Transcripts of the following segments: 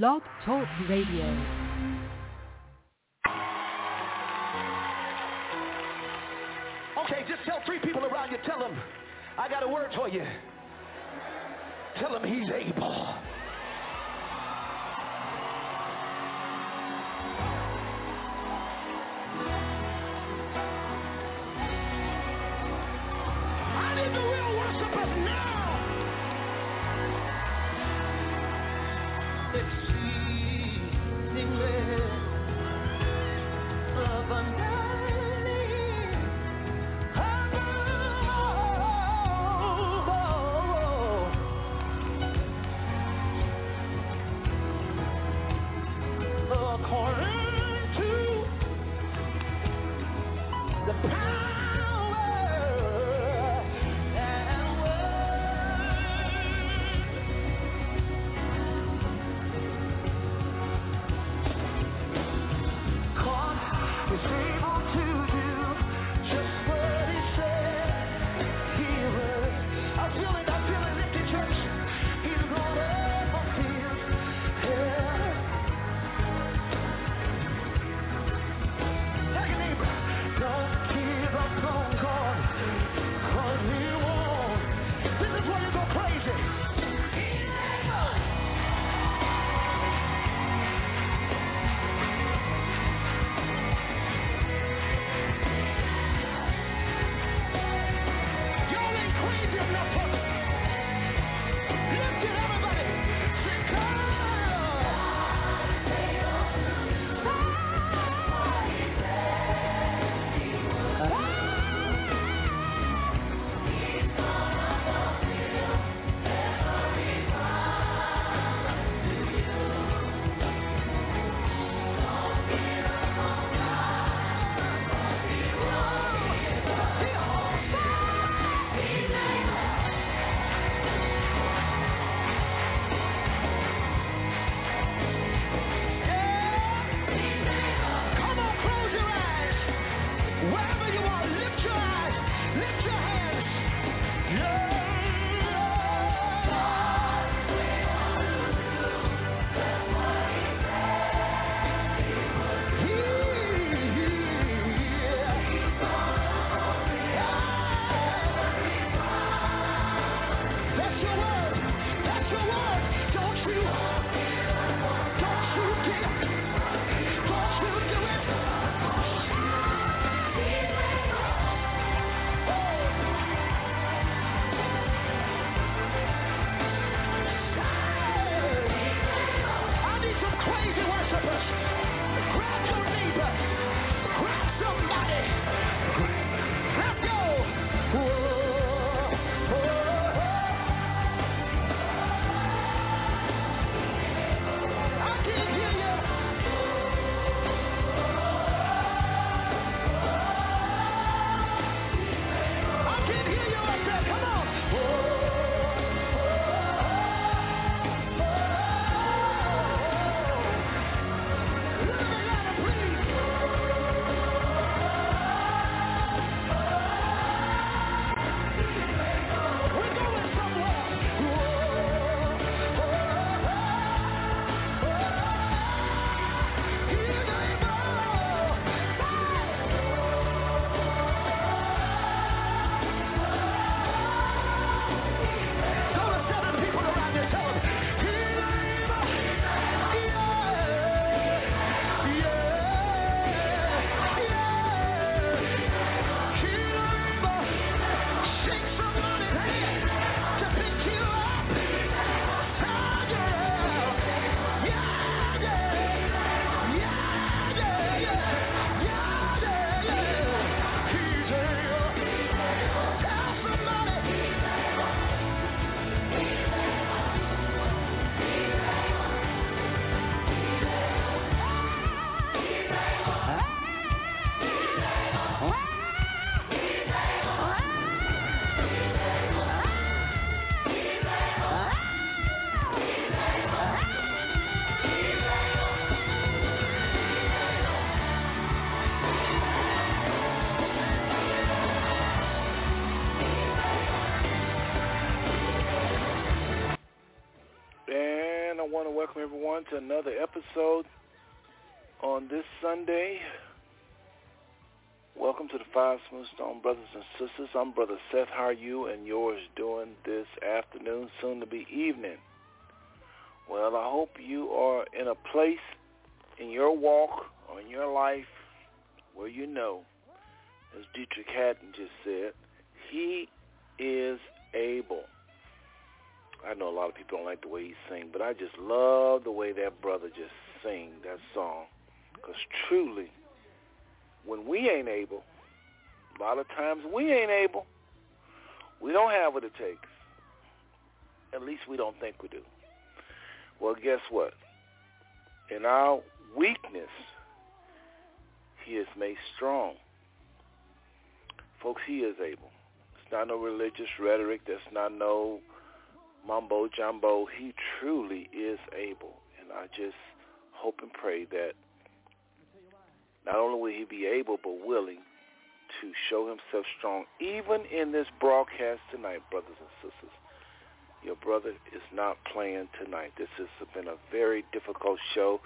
Blog Talk Radio. Okay, just tell three people around you. Tell them, I got a word for you. Tell them he's able. Everyone to another episode on this Sunday. Welcome to the Five Smooth Stone Brothers and Sisters. I'm Brother Seth. How are you and yours doing this afternoon, soon to be evening? Well, I hope you are in a place in your walk or in your life where you know, as Deitrick Haddon just said, he is able. I know a lot of people don't like the way he sings, but I just love the way that brother just sing that song. Because truly, when we ain't able, a lot of times we ain't able. We don't have what it takes. At least we don't think we do. Well, guess what? In our weakness, he is made strong. Folks, he is able. It's not no religious rhetoric. That's not no mumbo jumbo. He truly is able. And I just hope and pray that not only will he be able but willing to show himself strong, even in this broadcast tonight, brothers and sisters. Your brother is not playing tonight. This has been a very difficult show.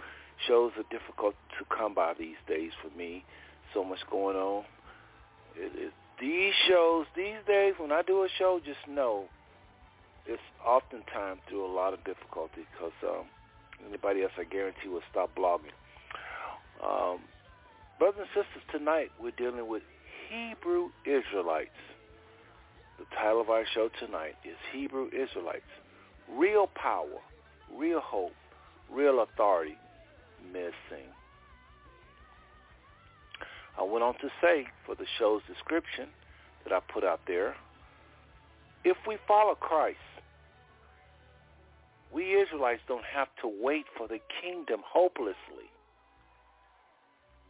Shows are difficult to come by these days for me. So much going on. It, it, these shows, these days, when I do a show, just know it's oftentimes through a lot of difficulty because um, anybody else, I guarantee, will stop blogging. Um, brothers and sisters, tonight we're dealing with Hebrew Israelites. The title of our show tonight is Hebrew Israelites. Real power, real hope, real authority missing. I went on to say for the show's description that I put out there, if we follow Christ, we Israelites don't have to wait for the kingdom hopelessly.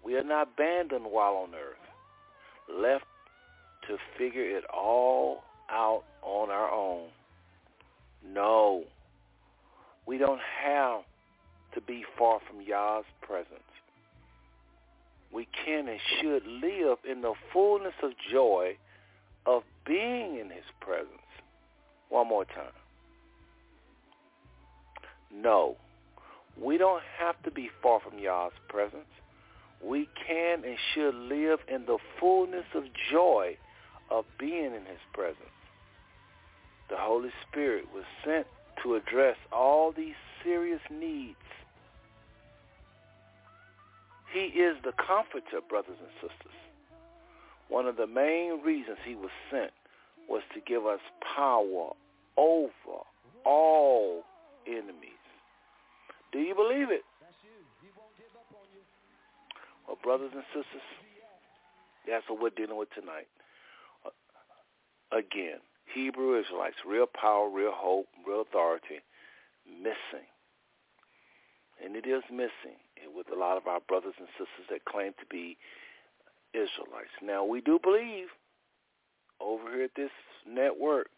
We are not abandoned while on earth, left to figure it all out on our own. No, we don't have to be far from Yah's presence. We can and should live in the fullness of joy of being in his presence. One more time. No, we don't have to be far from Yah's presence. We can and should live in the fullness of joy of being in his presence. The Holy Spirit was sent to address all these serious needs. He is the comforter, brothers and sisters. One of the main reasons he was sent was to give us power over all enemies. Do you believe it? Well, brothers and sisters, that's what we're dealing with tonight uh, again, Hebrew Israelites, real power, real hope, real authority, missing. And it is missing with a lot of our brothers and sisters that claim to be Israelites. Now, we do believe over here at this network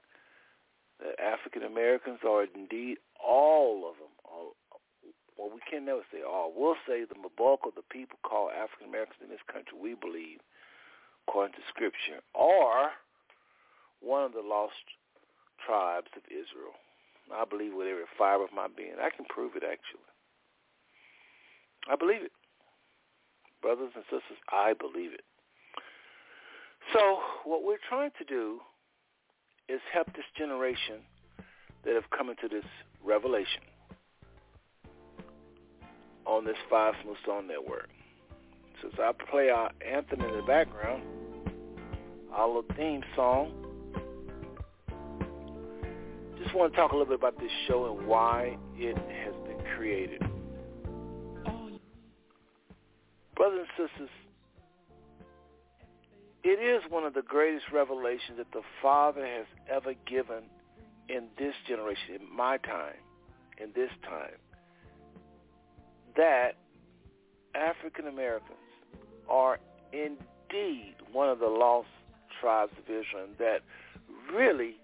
that African Americans are indeed all of them. Well, we can never say all. We'll say the bulk of the people called African Americans in this country, we believe, according to Scripture, are one of the lost tribes of Israel. I believe with every fiber of my being. I can prove it actually. I believe it. Brothers and sisters, I believe it. So what we're trying to do is help this generation that have come into this revelation on this Five Smooth Stone Network. Since I play our anthem in the background, our little theme song, just want to talk a little bit about this show and why it has been created. Brothers and sisters, it is one of the greatest revelations that the Father has ever given in this generation, in my time, in this time, that African Americans are indeed one of the lost tribes of Israel and that really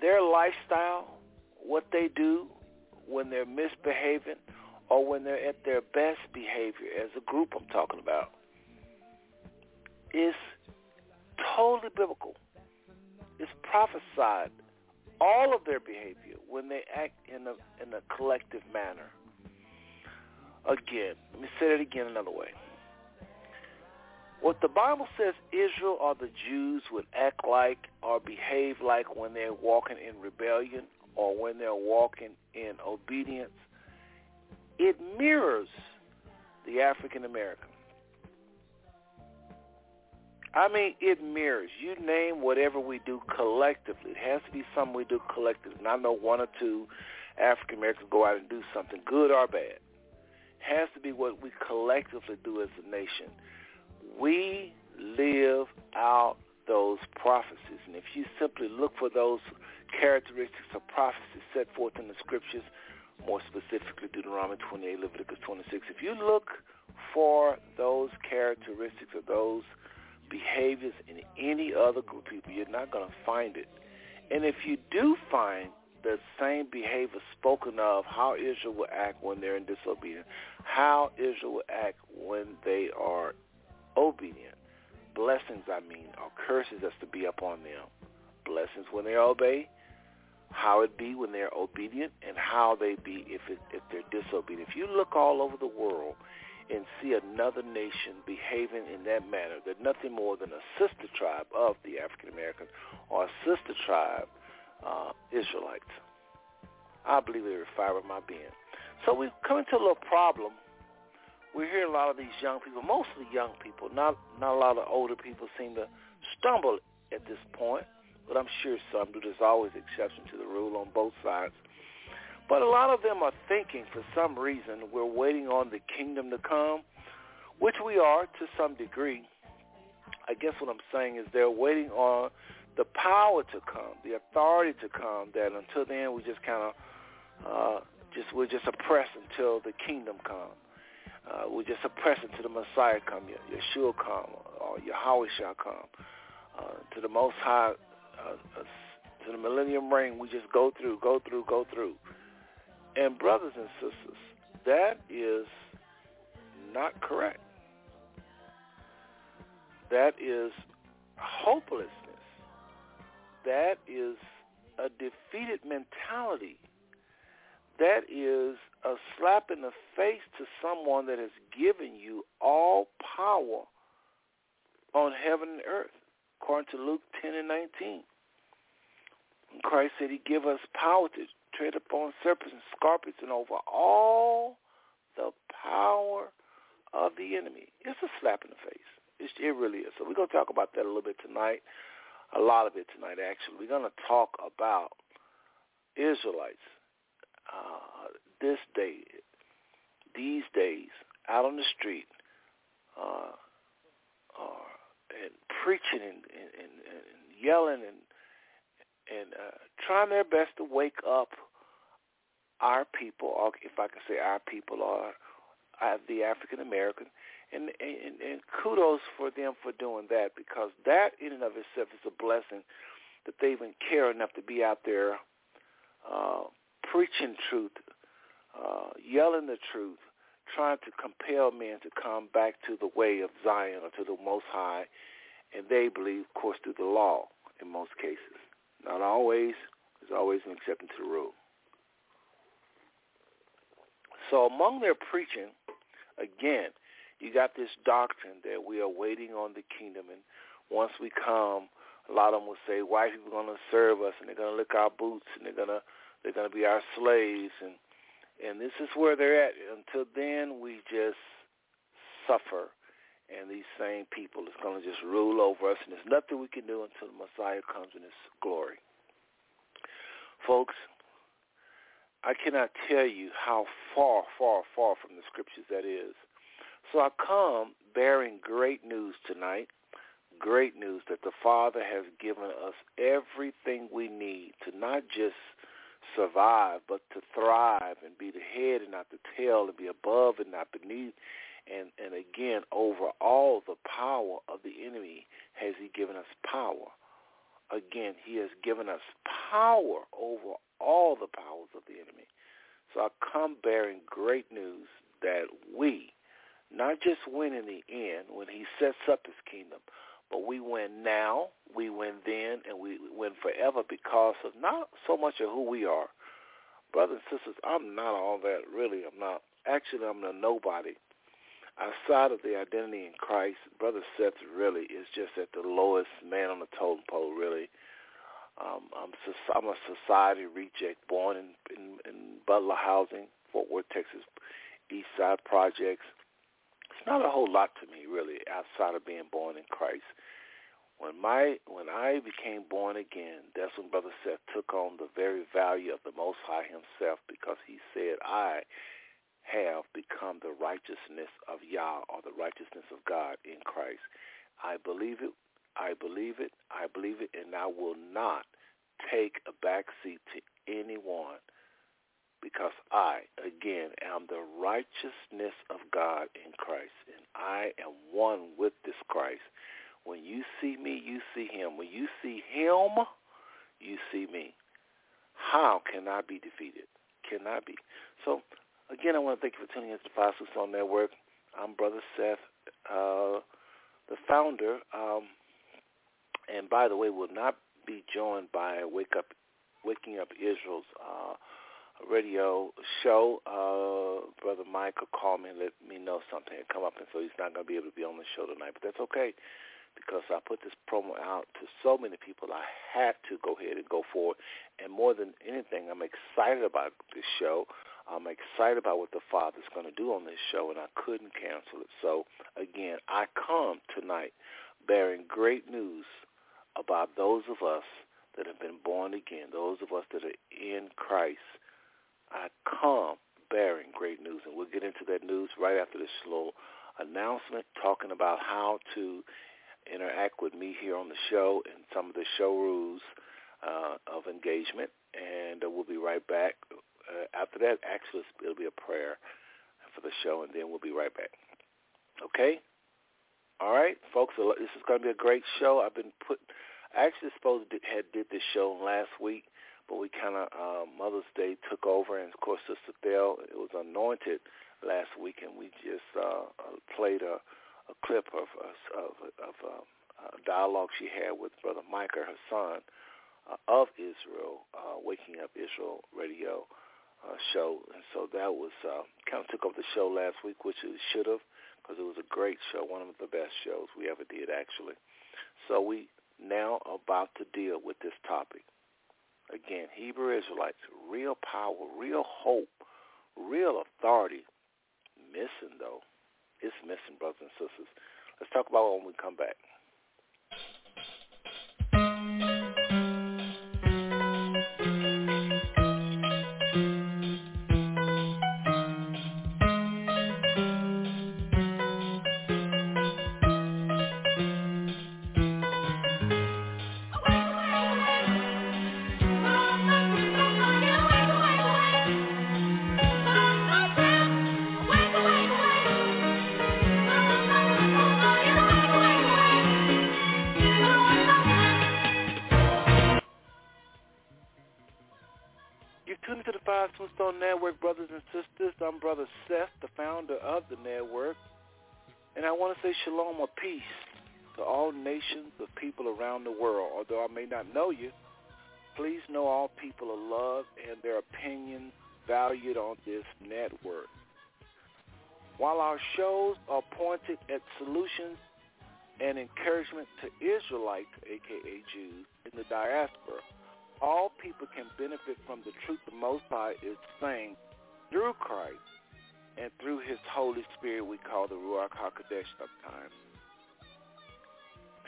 their lifestyle, what they do when they're misbehaving or when they're at their best behavior as a group I'm talking about is totally biblical. It's prophesied all of their behavior when they act in a in a collective manner. Again, let me say it again another way. What the Bible says Israel or the Jews would act like or behave like when they're walking in rebellion or when they're walking in obedience, it mirrors the African American. I mean, it mirrors. You name whatever we do collectively. It has to be something we do collectively. And I know one or two African Americans go out and do something good or bad. Has to be what we collectively do as a nation. We live out those prophecies. And if you simply look for those characteristics of prophecy set forth in the scriptures, more specifically Deuteronomy 28, Leviticus 26, if you look for those characteristics of those behaviors in any other group of people, you're not going to find it. And if you do find the same behavior spoken of, how Israel will act when they're in disobedience, how Israel will act when they are obedient, blessings, I mean, or curses that's to be upon them. Blessings when they obey, how it be when they're obedient, and how they be if it, if they're disobedient. If you look all over the world and see another nation behaving in that manner, they're nothing more than a sister tribe of the African Americans or a sister tribe uh, Israelites. I believe every fiber of my being. So we come into a little problem. We hear a lot of these young people, mostly young people, not not a lot of older people seem to stumble at this point, but I'm sure some do. There's always exception to the rule on both sides. But a lot of them are thinking for some reason we're waiting on the kingdom to come, which we are to some degree. I guess what I'm saying is they're waiting on the power to come, the authority to come. That until then we just kind of uh, just we're just oppressed until the kingdom come. Uh, we just oppressed until the Messiah come, Yeshua come, or Yahweh shall come. Uh, to the Most High, uh, uh, to the millennium reign, we just go through, go through, go through. And brothers and sisters, that is not correct. That is hopelessness. That is a defeated mentality. That is a slap in the face to someone that has given you all power on heaven and earth, according to Luke 10 and 19. Christ said he give us power to tread upon serpents and scorpions and over all the power of the enemy. It's a slap in the face. It's, it really is. So we're going to talk about that a little bit tonight, a lot of it tonight, actually. We're going to talk about Israelites uh, this day, these days, out on the street, uh, uh, and preaching and, and, and, yelling and and uh, trying their best to wake up our people, or if I can say our people, or uh, the African American, and, and and kudos for them for doing that because that in and of itself is a blessing that they even care enough to be out there uh, preaching truth, uh, yelling the truth, trying to compel men to come back to the way of Zion or to the Most High, and they believe, of course, through the law in most cases. Not always. There's always an exception to the rule. So among their preaching, again, you got this doctrine that we are waiting on the kingdom, and once we come, a lot of them will say white people are going to serve us, and they're going to lick our boots, and they're going to they're going to be our slaves, and and this is where they're at. Until then, we just suffer, and these same people is going to just rule over us, and there's nothing we can do until the Messiah comes in His glory. Folks, I cannot tell you how far, far, far from the scriptures that is. So I come bearing great news tonight, great news that the Father has given us everything we need to not just survive, but to thrive and be the head and not the tail and be above and not beneath. And, and again, over all the power of the enemy has he given us power. Again, he has given us power over all the powers of the enemy. So I come bearing great news that we not just win in the end when he sets up his kingdom, but we win now, we win then, and we win forever because of not so much of who we are. Brothers and sisters, I'm not all that really. I'm not. Actually, I'm a nobody. Outside of the identity in Christ, Brother Seth really is just at the lowest man on the totem pole, really. Um, I'm, I'm a society reject born in, in, in Butler Housing, Fort Worth, Texas, East Side Projects. It's not a whole lot to me, really, outside of being born in Christ. When my when I became born again, that's when Brother Seth took on the very value of the Most High Himself, because He said, "I have become the righteousness of Yah, or the righteousness of God in Christ." I believe it. I believe it. I believe it, and I will not take a backseat to anyone because I, again, am the righteousness of God in Christ, and I am one with this Christ. When you see me, you see him. When you see him, you see me. How can I be defeated? Can I be? So, again, I want to thank you for tuning in to the Five Soul Network. I'm Brother Seth, uh, the founder. Um, and by the way, will not be joined by Wake Up, Waking Up Israel's uh, radio show. Uh, Brother Michael called me and let me know something had come up, and so he's not going to be able to be on the show tonight. But that's okay because I put this promo out to so many people. I had to go ahead and go forward. And more than anything, I'm excited about this show. I'm excited about what the Father's going to do on this show, and I couldn't cancel it. So, again, I come tonight bearing great news about those of us that have been born again, those of us that are in Christ. I come bearing great news, and we'll get into that news right after this slow announcement talking about how to interact with me here on the show and some of the show rules uh, of engagement. And uh, we'll be right back. Uh, after that, actually, it'll be a prayer for the show, and then we'll be right back. Okay? All right, folks, this is going to be a great show. I've been put, I actually supposed to had did this show last week, but we kind of uh, Mother's Day took over, and of course, Sister Bell, it was anointed last week, and we just uh, uh played a a clip of of, of uh, a dialogue she had with Brother Micah, her son, uh, of Israel, uh, Waking Up Israel radio uh, show, and so that was uh, kind of took over the show last week, which it should have, because it was a great show, one of the best shows we ever did, actually. So we now about to deal with this topic. Again, Hebrew Israelites, real power, real hope, real authority. Missing though, it's missing, brothers and sisters. Let's talk about it when we come back. Brother Seth, the founder of the network. And I want to say shalom or peace to all nations of people around the world. Although I may not know you, please know all people are loved and their opinions valued on this network. While our shows are pointed at solutions and encouragement to Israelites, aka Jews, in the diaspora, all people can benefit from the truth the Most High is saying through Christ and through his Holy Spirit we call the Ruach HaKodesh sometimes.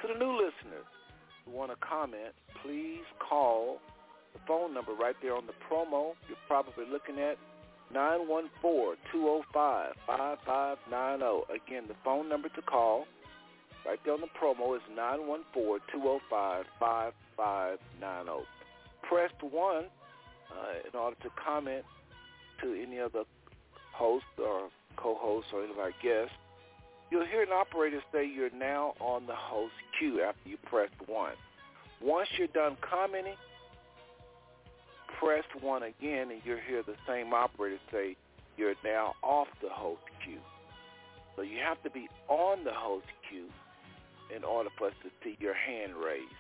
To the new listeners who want to comment, please call the phone number right there on the promo. You're probably looking at 914-205-5590. Again, the phone number to call right there on the promo is 914-205-5590 press 1 uh, in order to comment to any of the hosts or co-host or any of our guests. You'll hear an operator say you're now on the host queue after you press 1. Once you're done commenting, press 1 again and you'll hear the same operator say you're now off the host queue. So you have to be on the host queue in order for us to see your hand raised.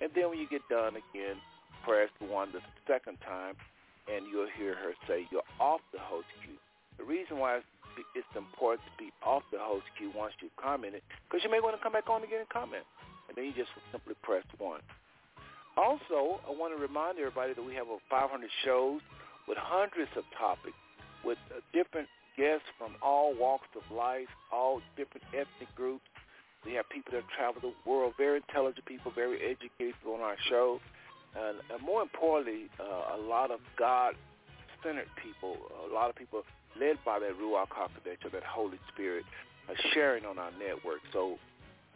And then when you get done again, press one the second time, and you'll hear her say, you're off the host queue. The reason why it's important to be off the host queue once you've commented, because you may want to come back on again and comment. And then you just simply press 1. Also, I want to remind everybody that we have over 500 shows with hundreds of topics with uh, different guests from all walks of life, all different ethnic groups. We have people that travel the world, very intelligent people, very educated on our show. And, and more importantly, uh, a lot of God-centered people, a lot of people led by that Ruach HaKodesh, that Holy Spirit, are sharing on our network. So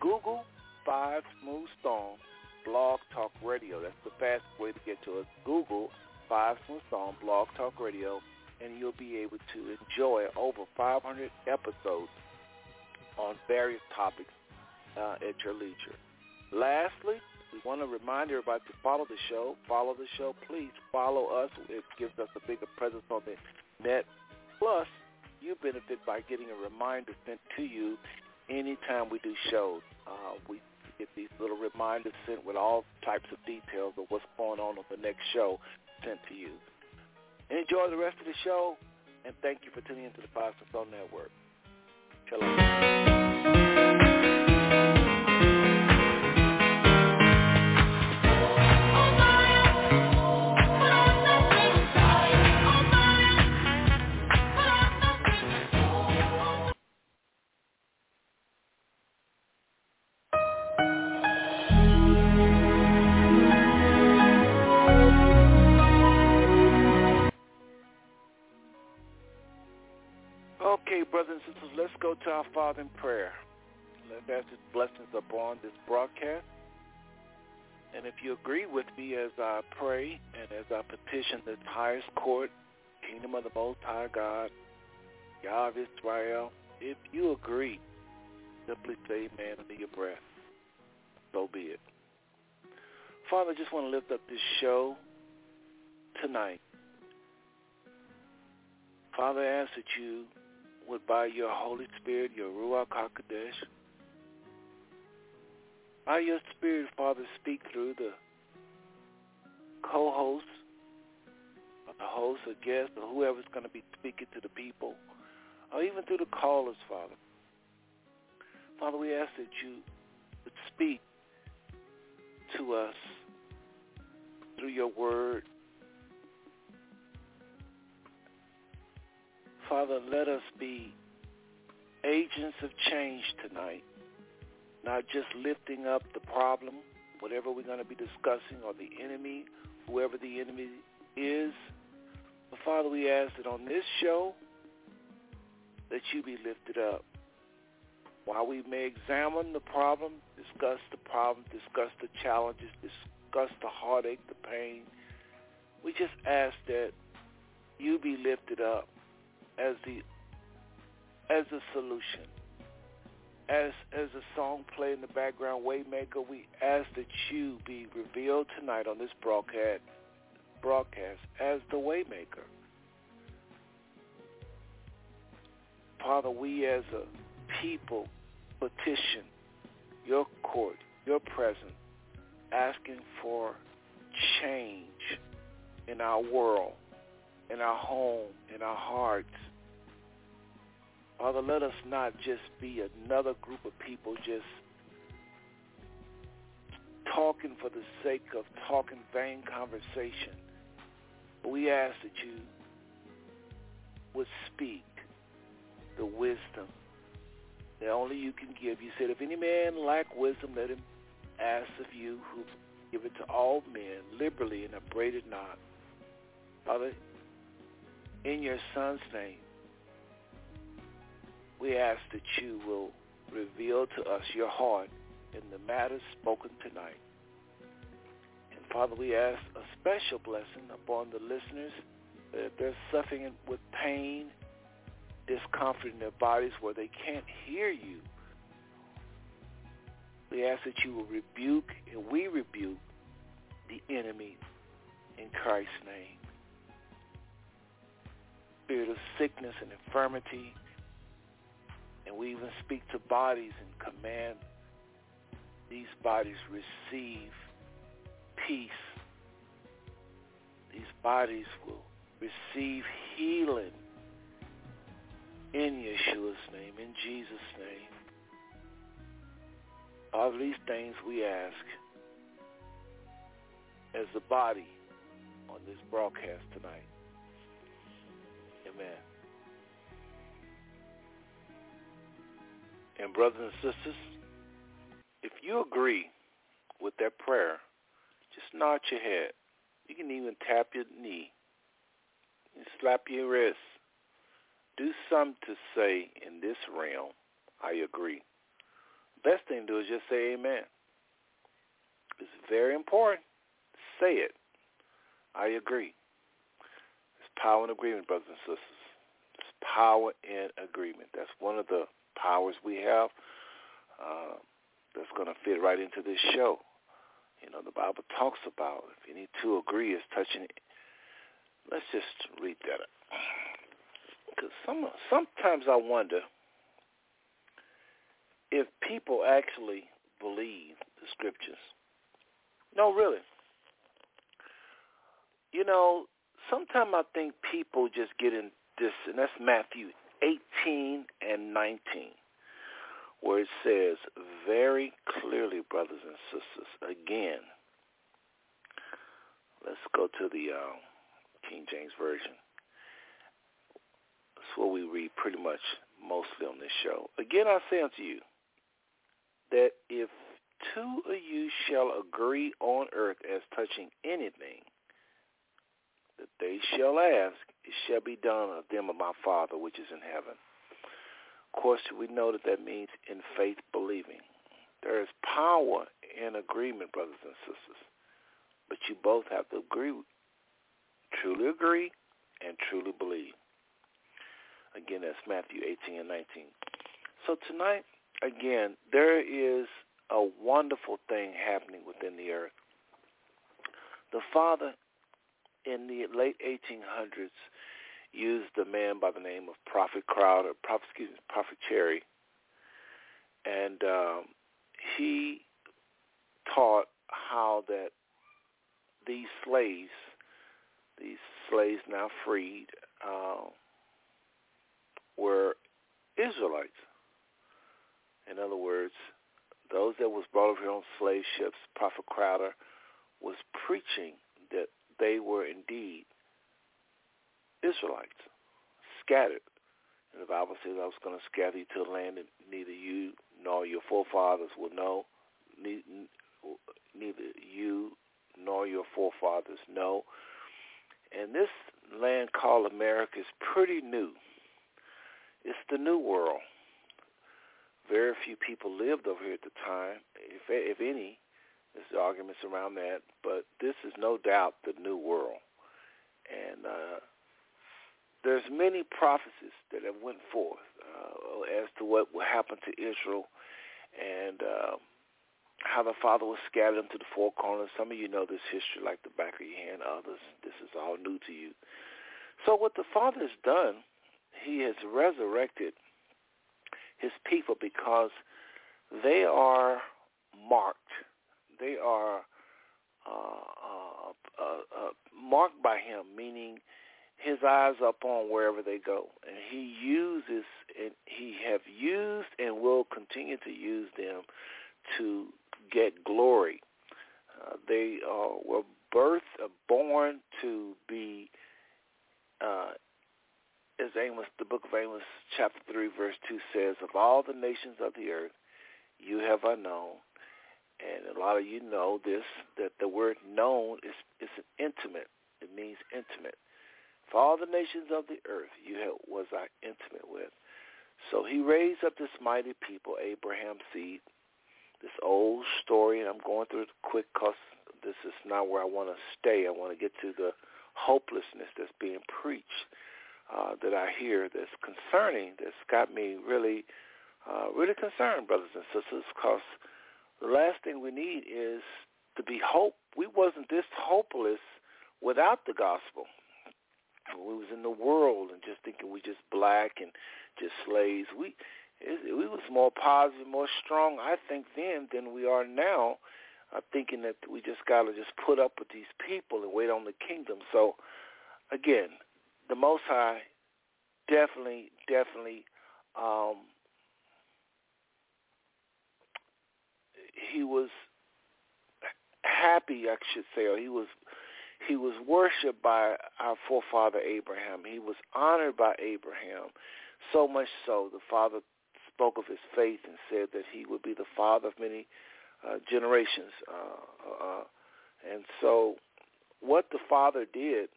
Google Five Smooth Stone Blog Talk Radio. That's the fastest way to get to us. Google Five Smooth Stone Blog Talk Radio, and you'll be able to enjoy over 500 episodes on various topics uh, at your leisure. Lastly, we want to remind everybody to follow the show. Follow the show, please. Follow us. It gives us a bigger presence on the net. Plus, you benefit by getting a reminder sent to you anytime we do shows. Uh, we get these little reminders sent with all types of details of what's going on on the next show sent to you. Enjoy the rest of the show, and thank you for tuning into the Five Stone Network. Shalom. Our Father in prayer. Let's ask His blessings upon this broadcast. And if you agree with me as I pray and as I petition this highest court, kingdom of the Most High God, Yah of Israel, if you agree, simply say amen under your breath. So be it. Father, I just want to lift up this show tonight. Father, I ask that you would by your Holy Spirit, your Ruach HaKodesh, by your Spirit, Father, speak through the co-host, or the host, or guest, or whoever's going to be speaking to the people, or even through the callers, Father. Father, we ask that you would speak to us through your word, Father, let us be agents of change tonight, not just lifting up the problem, whatever we're going to be discussing, or the enemy, whoever the enemy is. But Father, we ask that on this show, that you be lifted up. While we may examine the problem, discuss the problem, discuss the challenges, discuss the heartache, the pain, we just ask that you be lifted up as the as a solution. As as a song play in the background, Waymaker, we ask that you be revealed tonight on this broadcast broadcast as the Waymaker. Father, we as a people petition your court, your presence, asking for change in our world, in our home, in our hearts, Father, let us not just be another group of people just talking for the sake of talking vain conversation. We ask that you would speak the wisdom that only you can give. You said, if any man lack wisdom, let him ask of you who give it to all men liberally and upbraid it not. Father, in your son's name, we ask that you will reveal to us your heart in the matters spoken tonight. And Father, we ask a special blessing upon the listeners that if they're suffering with pain, discomfort in their bodies where they can't hear you, we ask that you will rebuke and we rebuke the enemy in Christ's name. Spirit of sickness and infirmity, and we even speak to bodies and command these bodies receive peace these bodies will receive healing in Yeshua's name, in Jesus' name. All of these things we ask as the body on this broadcast tonight. Amen. And brothers and sisters, if you agree with that prayer, just nod your head. You can even tap your knee and slap your wrist. Do something to say in this realm, I agree. Best thing to do is just say amen. It's very important. Say it. I agree. There's power in agreement, brothers and sisters. There's power in agreement. That's one of the powers we have uh, that's going to fit right into this show. You know, the Bible talks about if any two agree is touching it. Let's just read that. Because some, sometimes I wonder if people actually believe the scriptures. No, really. You know, sometimes I think people just get in this, and that's Matthew 18 and 19, where it says very clearly, brothers and sisters, again, let's go to the uh, King James Version. That's what we read pretty much mostly on this show. Again, I say unto you that if two of you shall agree on earth as touching anything that they shall ask, it shall be done of them of my Father which is in heaven. Of course, we know that that means in faith believing. There is power in agreement, brothers and sisters. But you both have to agree, truly agree, and truly believe. Again, that's Matthew 18 and 19. So tonight, again, there is a wonderful thing happening within the earth. The Father in the late 1800s used a man by the name of Prophet Crowder, Prophet, excuse me, Prophet Cherry, and um, he taught how that these slaves, these slaves now freed, uh, were Israelites. In other words, those that was brought over here on slave ships, Prophet Crowder was preaching that they were indeed Israelites, scattered. And the Bible says, I was going to scatter you to a land that neither you nor your forefathers will know, neither you nor your forefathers know. And this land called America is pretty new. It's the new world. Very few people lived over here at the time, if if any. There's arguments around that, but this is no doubt the new world. And uh, there's many prophecies that have went forth uh, as to what will happen to Israel and uh, how the Father will scatter them to the four corners. Some of you know this history like the back of your hand. Others, this is all new to you. So what the Father has done, he has resurrected his people because they are marked they are uh, uh, uh, uh, marked by him, meaning his eyes upon wherever they go, and he uses and he have used and will continue to use them to get glory. Uh, they uh, were birthed, uh, born to be, uh, as Amos, the book of Amos, chapter three, verse two says, "Of all the nations of the earth, you have I known, and a lot of you know this, that the word known is, is intimate. It means intimate. For all the nations of the earth you was I intimate with. So he raised up this mighty people, Abraham's seed, this old story, and I'm going through it quick because this is not where I want to stay. I want to get to the hopelessness that's being preached uh, that I hear that's concerning, that's got me really, uh, really concerned, brothers and sisters, because the last thing we need is to be hope. We wasn't this hopeless without the gospel. We was in the world and just thinking we just black and just slaves. We it, we was more positive, more strong, I think, then than we are now. uh, thinking that we just got to just put up with these people and wait on the kingdom. So, again, the Most High definitely, definitely, um, he was happy, I should say, or he was he was worshipped by our forefather Abraham. He was honored by Abraham, so much so the father spoke of his faith and said that he would be the father of many uh, generations. Uh, uh, and so what the father did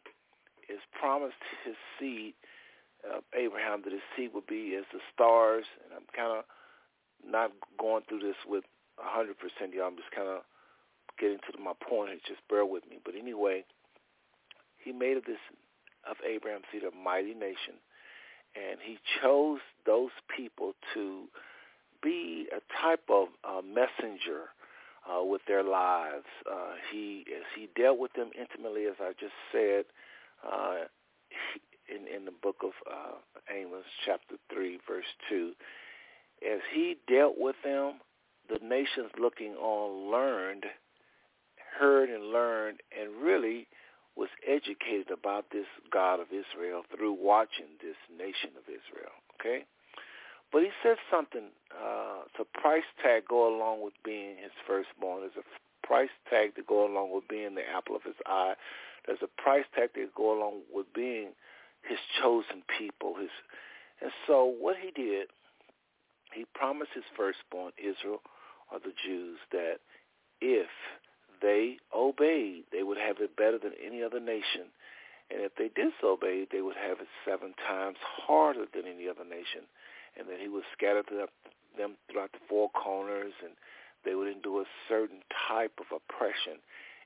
is promised his seed, uh, Abraham, that his seed would be as the stars. And I'm kind of not going through this with 100%, y'all. I'm just kind of getting to my point. Just bear with me. But anyway, he made of this of Abraham's seed a mighty nation, and he chose those people to be a type of uh, messenger uh, with their lives. Uh, he as he dealt with them intimately, as I just said uh, in in the book of uh, Amos, chapter three, verse two. As he dealt with them, the nations looking on learned, heard and learned, and really was educated about this God of Israel through watching this nation of Israel. Okay, but he said something. Uh, it's a price tag go along with being his firstborn. There's a price tag to go along with being the apple of his eye. There's a price tag to go along with being his chosen people. His, and so what he did, he promised his firstborn, Israel, or the Jews, that if they obeyed, they would have it better than any other nation. And if they disobeyed, they would have it seven times harder than any other nation and that he would scatter them throughout the four corners, and they would endure a certain type of oppression.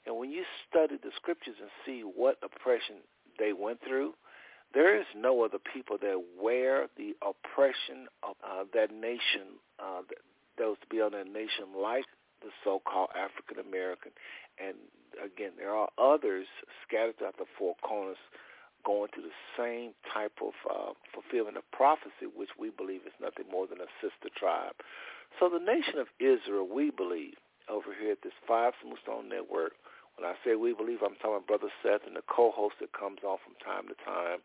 And when you study the scriptures and see what oppression they went through, there is no other people that wear the oppression of uh, that nation, uh, that was to be on that nation like the so-called African American. And again, there are others scattered throughout the four corners going to the same type of uh, fulfillment of prophecy, which we believe is nothing more than a sister tribe. So the nation of Israel, we believe, over here at this Five Smooth Stone Network, when I say we believe, I'm talking Brother Seth and the co-host that comes on from time to time,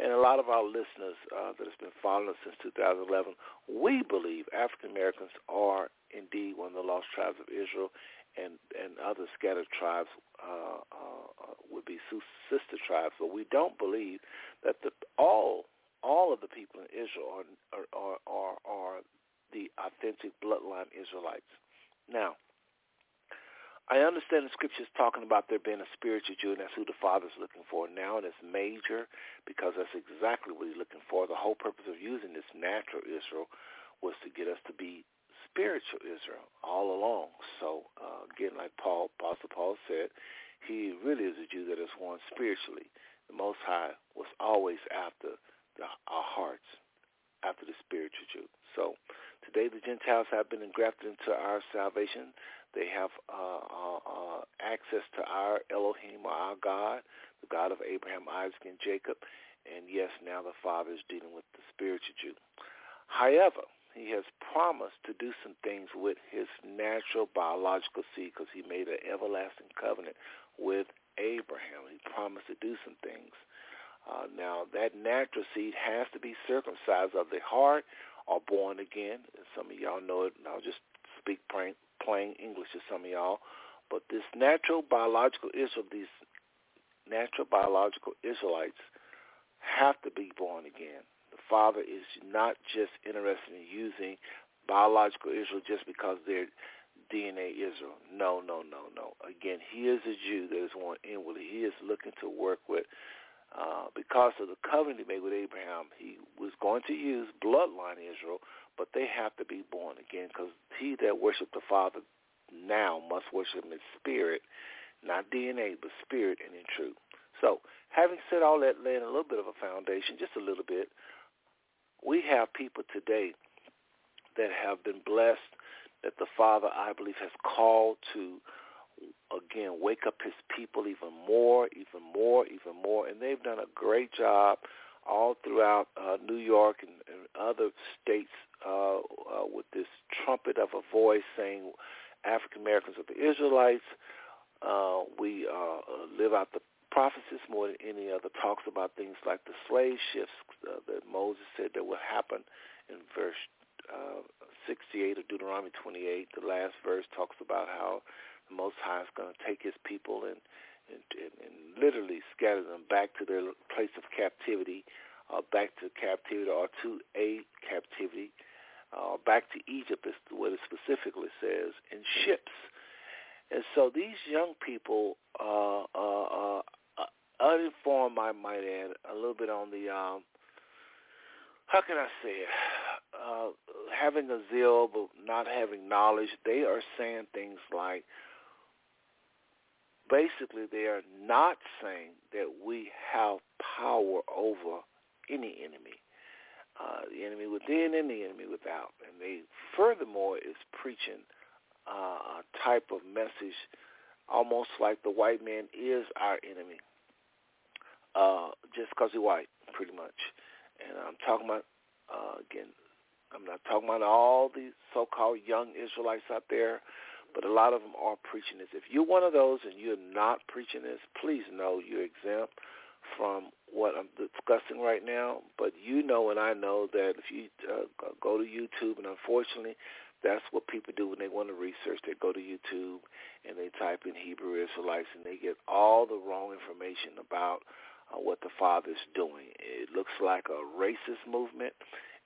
and a lot of our listeners uh, that has been following us since 2011, we believe African Americans are indeed one of the lost tribes of Israel, and and other scattered tribes uh, uh, would be sister tribes, but we don't believe that the all all of the people in Israel are are are, are the authentic bloodline Israelites. Now, I understand the scriptures talking about there being a spiritual Jew, and that's who the Father's looking for now, and it's major because that's exactly what he's looking for. The whole purpose of using this natural Israel was to get us to be spiritual Israel all along. So uh, again, like Paul, Apostle Paul said, he really is a Jew that is one spiritually. The Most High was always after the, our hearts, after the spiritual Jew. So today the Gentiles have been engrafted into our salvation. They have uh, uh, uh, access to our Elohim, our God, the God of Abraham, Isaac, and Jacob. And yes, now the Father is dealing with the spiritual Jew. However, he has promised to do some things with his natural biological seed because he made an everlasting covenant with Abraham. He promised to do some things. Uh, now, that natural seed has to be circumcised of the heart or born again. Some of y'all know it, and I'll just speak plain, plain English to some of y'all. But this natural biological Israel, these natural biological Israelites have to be born again. Father is not just interested in using biological Israel just because they're DNA Israel. No, no, no, no. Again, he is a Jew that is one inwardly. He is looking to work with, uh, because of the covenant he made with Abraham, he was going to use bloodline Israel, but they have to be born again because he that worshiped the Father now must worship him in spirit, not DNA, but spirit and in truth. So, having said all that, laying a little bit of a foundation, just a little bit, we have people today that have been blessed that the Father, I believe, has called to, again, wake up his people even more, even more, even more. And they've done a great job all throughout uh, New York and, and other states uh, uh, with this trumpet of a voice saying, African Americans are the Israelites. Uh, we uh, live out the prophecies more than any other. Talks about things like the slave ships uh, that Moses said that would happen in verse uh, 68 of Deuteronomy 28. The last verse talks about how the Most High is going to take his people and, and, and, and literally scatter them back to their place of captivity, uh, back to captivity or to a captivity, uh, back to Egypt is what it specifically says, in ships. And so these young people, uh, uh, uh, uninformed, I might add, a little bit on the, um, how can I say it, uh, having a zeal but not having knowledge, they are saying things like, basically they are not saying that we have power over any enemy. Uh, the enemy within and the enemy without. And they furthermore is preaching uh, a type of message almost like the white man is our enemy uh, just because he's white, pretty much. And I'm talking about, uh, again, I'm not talking about all the so-called young Israelites out there, but a lot of them are preaching this. If you're one of those and you're not preaching this, please know you're exempt from what I'm discussing right now. But you know and I know that if you uh, go to YouTube, and unfortunately, that's what people do when they want to research. They go to YouTube and they type in Hebrew Israelites, and they get all the wrong information about uh, what the father's doing. It looks like a racist movement.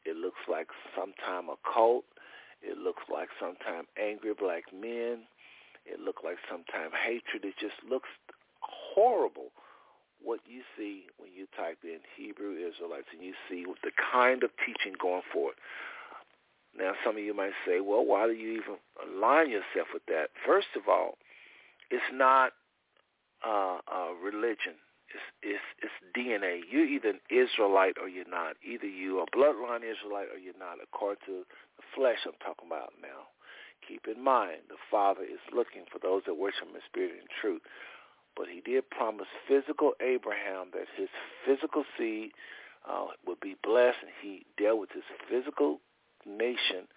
It looks like sometime a cult. It looks like sometime angry black men. It looks like sometime hatred. It just looks horrible what you see when you type in Hebrew Israelites and you see the kind of teaching going forward. Now, some of you might say, well, why do you even align yourself with that? First of all, it's not uh, a religion. It's, it's, DNA. You're either an Israelite or you're not. Either you are bloodline Israelite or you're not, according to the flesh I'm talking about now. Keep in mind, the Father is looking for those that worship in spirit and truth. But He did promise physical Abraham that his physical seed uh, would be blessed, and He dealt with his physical nation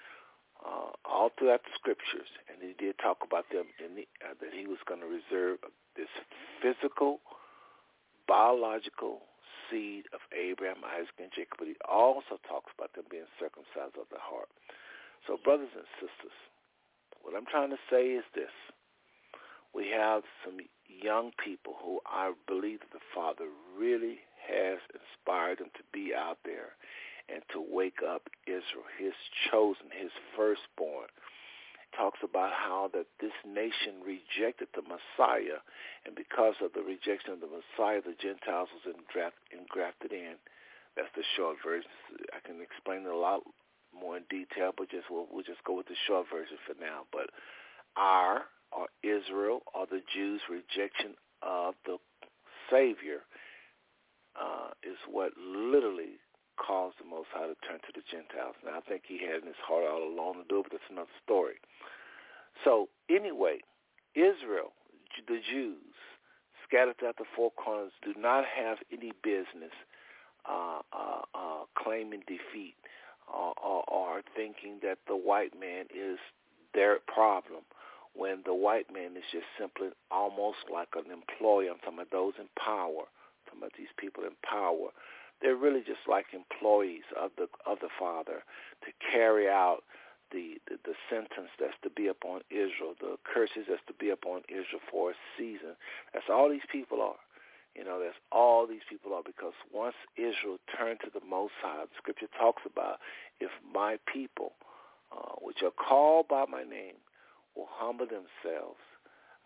uh, all throughout the scriptures, and He did talk about them in the, uh, that He was going to reserve this physical biological seed of Abraham, Isaac, and Jacob, but he also talks about them being circumcised of the heart. So brothers and sisters, what I'm trying to say is this. We have some young people who I believe that the Father really has inspired them to be out there and to wake up Israel, his chosen, his firstborn, talks about how that this nation rejected the Messiah, and because of the rejection of the Messiah, the Gentiles was engrafted in. That's the short version. I can explain it a lot more in detail, but just we'll, we'll just go with the short version for now. But our or Israel or the Jews' rejection of the Savior uh, is what literally caused the Most High to turn to the Gentiles. Now, I think he had in his heart all along to do it, but that's another story. So anyway, Israel, the Jews, scattered throughout the four corners, do not have any business uh, uh, uh, claiming defeat or, or, or thinking that the white man is their problem when the white man is just simply almost like an employee. I'm talking about those in power. I'm talking about these people in power. They're really just like employees of the of the Father to carry out the, the, the sentence that's to be upon Israel, the curses that's to be upon Israel for a season. That's all these people are. You know, that's all these people are because once Israel turned to the Most High, the Scripture talks about if my people, uh, which are called by my name, will humble themselves,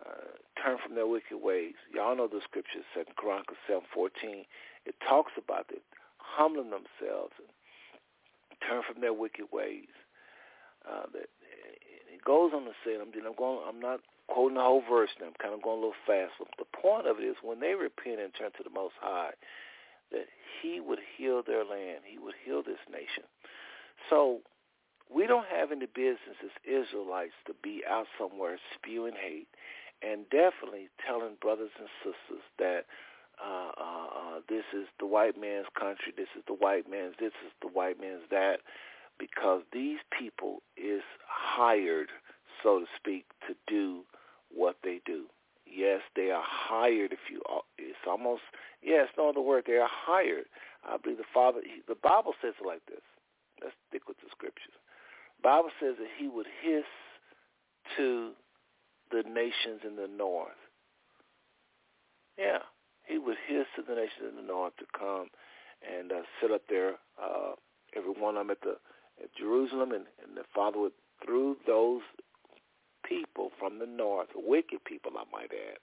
uh, turn from their wicked ways. Y'all know the Scripture, Second Chronicles seven fourteen. It talks about it, humbling themselves and turn from their wicked ways uh, that it goes on to say, I'm, I'm going, I'm not quoting the whole verse now. I'm kind of going a little fast. But the point of it is when they repent and turn to the Most High, that He would heal their land. He would heal this nation. So we don't have any business as Israelites to be out somewhere spewing hate and definitely telling brothers and sisters that uh, uh, uh, this is the white man's country, this is the white man's, this is the white man's that because these people is hired so to speak, to do what they do. Yes, they are hired. If you, it's almost yes, no other word. They are hired. I believe the Father. The Bible says it like this. Let's stick with the scriptures. Bible says that He would hiss to the nations in the north. Yeah, He would hiss to the nations in the north to come and uh, sit up there. Uh, every one of them at the at Jerusalem, and, and the Father would through those people from the north, wicked people, I might add,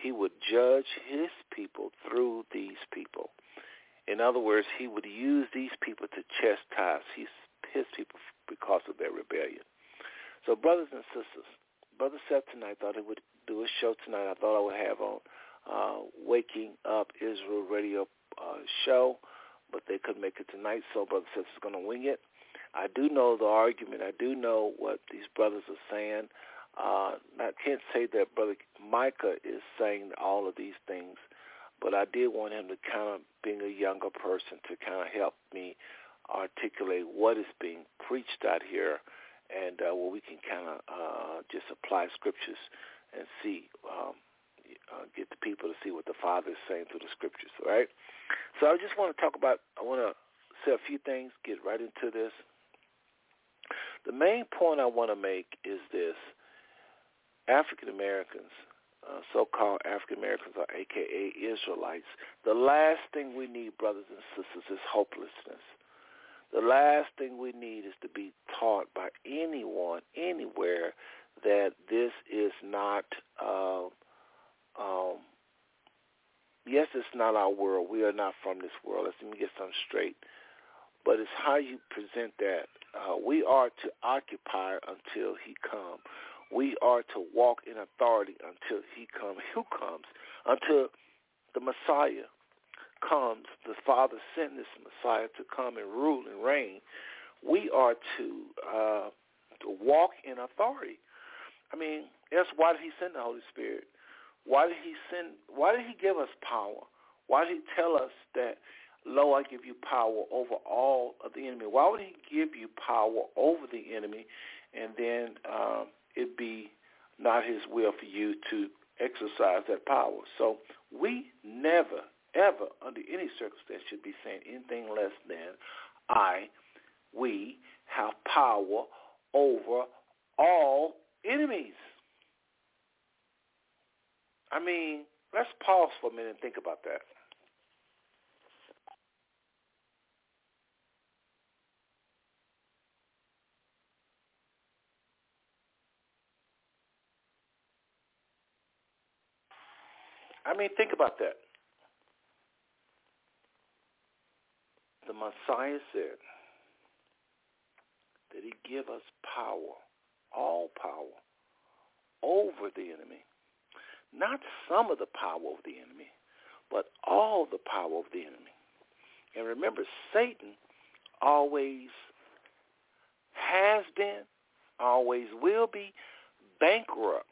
he would judge his people through these people. In other words, he would use these people to chastise his, his people because of their rebellion. So brothers and sisters, Brother Seth tonight thought he would do a show tonight. I thought I would have on uh, Waking Up Israel radio uh, show, but they couldn't make it tonight, so Brother Seth is going to wing it. I do know the argument. I do know what these brothers are saying. Uh, I can't say that Brother Micah is saying all of these things, but I did want him to kind of, being a younger person, to kind of help me articulate what is being preached out here and uh, where we can kind of uh, just apply scriptures and see, um, uh, get the people to see what the Father is saying through the scriptures, right? So I just want to talk about, I want to say a few things, get right into this. The main point I want to make is this. African Americans, uh, so-called African Americans or AKA Israelites, the last thing we need, brothers and sisters, is hopelessness. The last thing we need is to be taught by anyone, anywhere, that this is not, uh, um, yes, it's not our world. We are not from this world. Let's let me get something straight. But it's how you present that uh, we are to occupy until he come. We are to walk in authority until he comes. Who comes? Until the Messiah comes. The Father sent this Messiah to come and rule and reign. We are to uh, to walk in authority. I mean, that's why did he send the Holy Spirit? Why did he send? Why did he give us power? Why did he tell us that Lo, I give you power over all of the enemy. Why would he give you power over the enemy and then um, it be not his will for you to exercise that power? So we never, ever, under any circumstance, should be saying anything less than I, we have power over all enemies. I mean, let's pause for a minute and think about that. I mean, think about that. The Messiah said that he give us power, all power, over the enemy. Not some of the power of the enemy, but all the power of the enemy. And remember, Satan always has been, always will be bankrupt.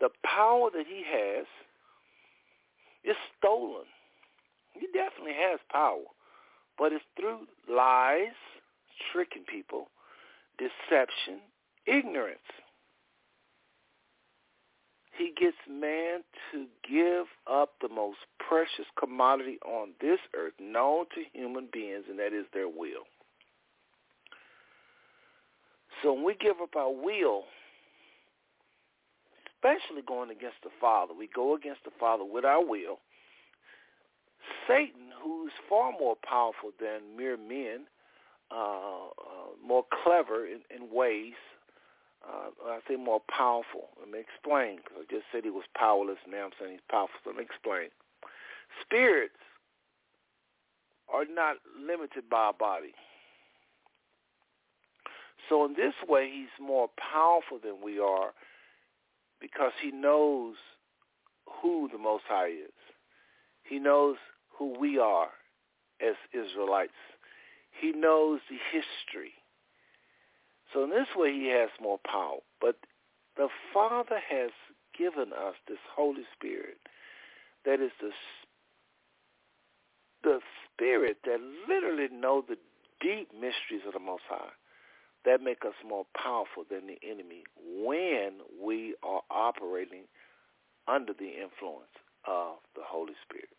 The power that he has is stolen. He definitely has power, but it's through lies, tricking people, deception, ignorance. He gets man to give up the most precious commodity on this earth known to human beings, and that is their will. So when we give up our will, especially going against the Father. We go against the Father with our will. Satan, who's far more powerful than mere men, uh, uh, more clever in, in ways, uh, I say more powerful. Let me explain, because I just said he was powerless, now I'm saying he's powerful. So let me explain. Spirits are not limited by a body. So in this way, he's more powerful than we are because he knows who the Most High is. He knows who we are as Israelites. He knows the history. So in this way, he has more power. But the Father has given us this Holy Spirit that is the the Spirit that literally know the deep mysteries of the Most High. that make us more powerful than the enemy when we are operating under the influence of the Holy Spirit.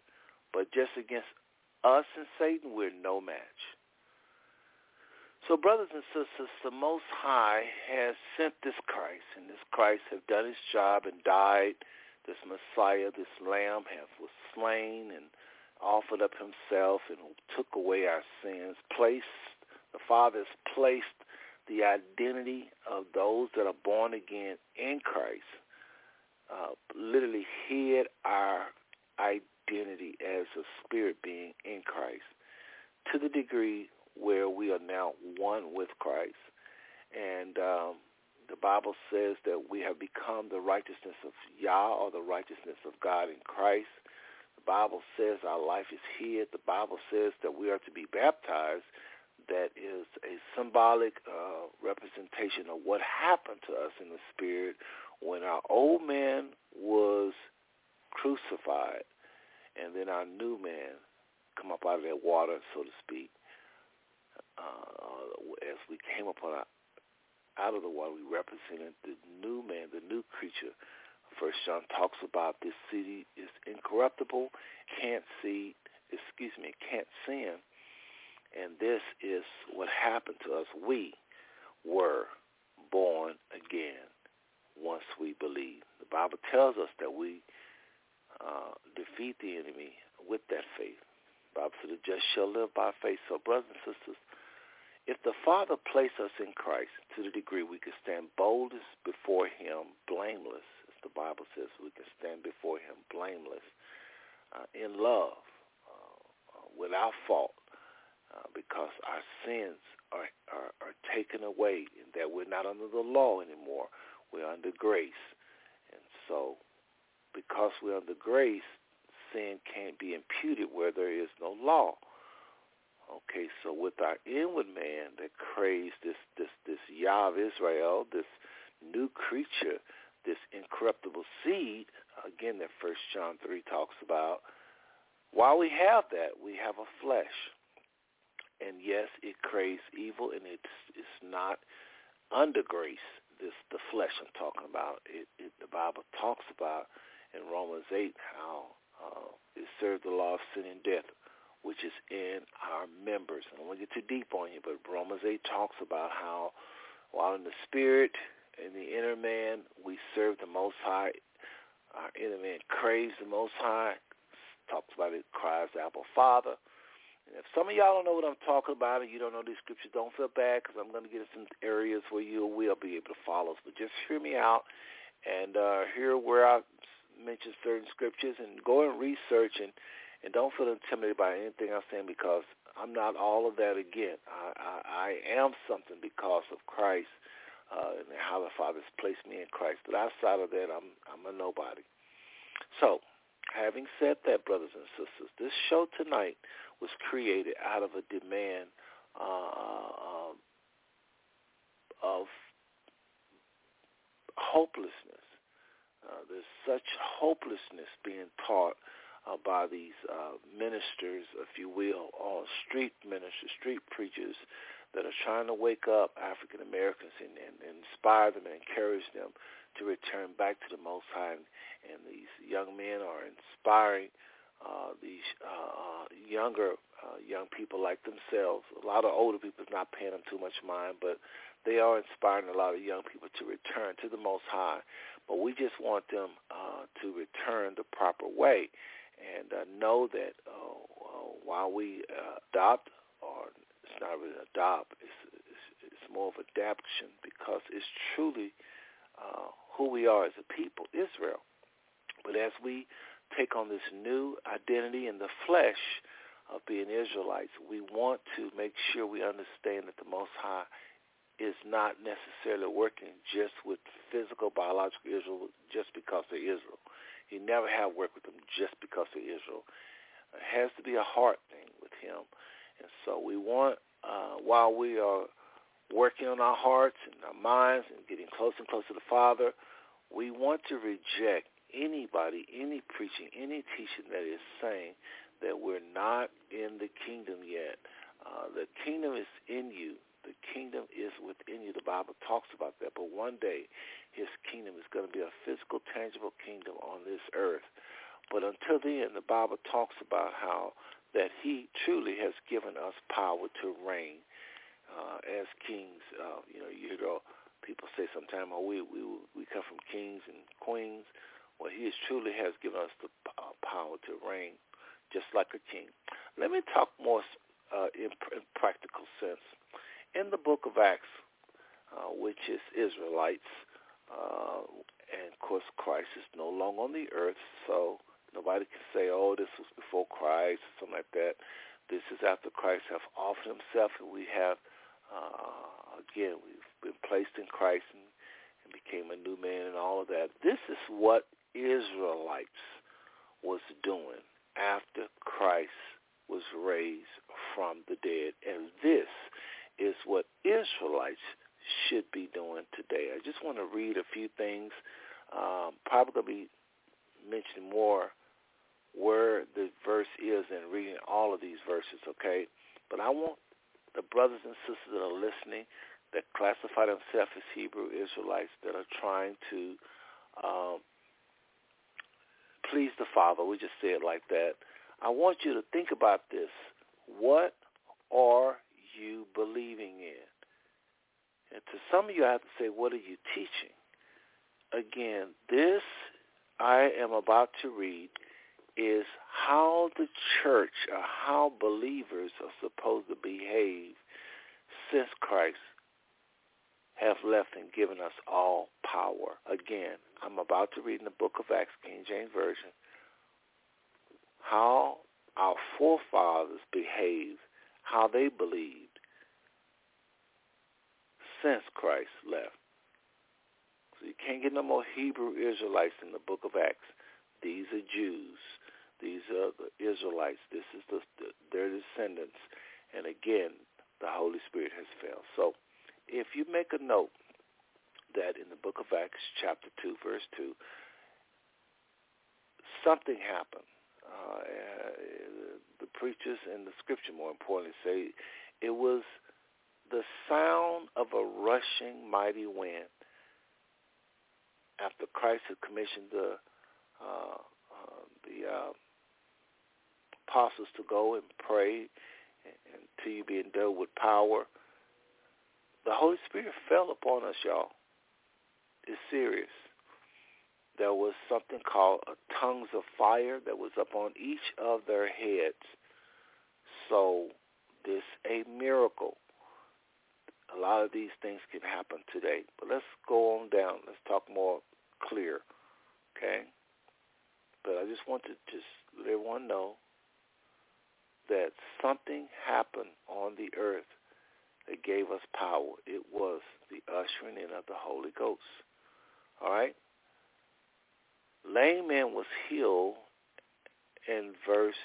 But just against us and Satan, we're no match. So brothers and sisters, the Most High has sent this Christ, and this Christ have done his job and died. This Messiah, this Lamb, have was slain and offered up himself and took away our sins. Placed the Father has placed the identity of those that are born again in Christ. Uh, literally hid our identity as a spirit being in Christ to the degree where we are now one with Christ. And um, the Bible says that we have become the righteousness of Yah or the righteousness of God in Christ. The Bible says our life is hid. The Bible says that we are to be baptized. That is a symbolic uh, representation of what happened to us in the Spirit when our old man was crucified and then our new man come up out of that water, so to speak uh, as we came upon our, out of the water, we represented the new man, the new creature. First John talks about this city is incorruptible, can't see, excuse me, can't sin. And this is what happened to us. We were born again once we believe. The Bible tells us that we uh, defeat the enemy with that faith. The Bible says the just shall live by faith. So brothers and sisters, if the Father placed us in Christ to the degree we can stand boldest before him, blameless, as the Bible says, we can stand before him blameless, uh, in love, uh, uh, without fault, uh, because our sins are, are, are taken away and that we're not under the law anymore. We're under grace. And so because we're under grace, sin can't be imputed where there is no law. Okay, so with our inward man that craves this this this Yah of Israel, this new creature, this incorruptible seed, again that First John three talks about. While we have that, we have a flesh, and yes, it craves evil, and it's it's not under grace. This the flesh I'm talking about. It, it the Bible talks about in Romans eight how uh, it served the law of sin and death which is in our members. I don't want to get too deep on you, but Romans 8 talks about how while in the spirit, in the inner man, we serve the Most High. Our inner man craves the Most High. Talks about it, cries Abba Father. And if some of y'all don't know what I'm talking about and you don't know these scriptures, don't feel bad because I'm going to get in some areas where you will be able to follow us. But just hear me out and uh, hear where I mention certain scriptures and go and research and and don't feel intimidated by anything I'm saying because I'm not all of that again. I, I, I am something because of Christ uh, and how the Father's placed me in Christ. But outside of that, I'm I'm a nobody. So, having said that, brothers and sisters, this show tonight was created out of a demand uh, of hopelessness. Uh, there's such hopelessness being taught uh, by these uh, ministers, if you will, or street ministers, street preachers that are trying to wake up African Americans and, and, and inspire them and encourage them to return back to the Most High. And, and these young men are inspiring uh, these uh, younger uh, young people like themselves. A lot of older people is not paying them too much mind, but they are inspiring a lot of young people to return to the Most High. But we just want them uh, to return the proper way and uh, know that uh, uh, while we uh, adopt, or it's not really adopt, it's, it's, it's more of adaptation because it's truly uh, who we are as a people, Israel. But as we take on this new identity in the flesh of being Israelites, we want to make sure we understand that the Most High is not necessarily working just with physical, biological Israel just because they're Israel. He never have worked with them just because of Israel. It has to be a heart thing with him. And so we want, uh, while we are working on our hearts and our minds and getting closer and closer to the Father, we want to reject anybody, any preaching, any teaching that is saying that we're not in the kingdom yet. Uh, the kingdom is in you. The kingdom is within you. The Bible talks about that. But one day, his kingdom is going to be a physical, tangible kingdom on this earth. But until then, the Bible talks about how that he truly has given us power to reign uh, as kings. Uh, you know, you hear people say sometimes, "Oh, we we we come from kings and queens." Well, he truly has given us the uh, power to reign, just like a king. Let me talk more uh, in, in practical sense. In the book of Acts, uh, which is Israelites, uh, and of course Christ is no longer on the earth, so nobody can say, "Oh, this was before Christ" or something like that. This is after Christ has offered Himself, and we have uh, again we've been placed in Christ and, and became a new man and all of that. This is what Israelites was doing after Christ was raised from the dead. And this is what Israelites should be doing today. I just want to read a few things. Um, probably mentioning more where the verse is and reading all of these verses, okay? But I want the brothers and sisters that are listening that classify themselves as Hebrew Israelites that are trying to um, please the Father. We just say it like that. I want you to think about this. What are you believing in? And to some of you, I have to say, what are you teaching? Again, this I am about to read is how the church or how believers are supposed to behave since Christ have left and given us all power. Again, I'm about to read in the book of Acts, King James Version, how our forefathers behaved, how they believed since Christ left. So you can't get no more Hebrew Israelites in the book of Acts. These are Jews. These are the Israelites. This is the, the their descendants. And again, the Holy Spirit has failed. So if you make a note that in the book of Acts, chapter 2, verse 2, something happened. Uh, the preachers and the scripture, more importantly, say it was the sound of a rushing mighty wind after Christ had commissioned the uh, uh, the uh, apostles to go and pray until you be endowed with power the Holy Spirit fell upon us, y'all. It's serious. There was something called tongues of fire that was upon each of their heads. So this a miracle. A lot of these things can happen today. But let's go on down. Let's talk more clear. Okay? But I just want to just let everyone know that something happened on the earth that gave us power. It was the ushering in of the Holy Ghost. All right? Lame man was healed in verse,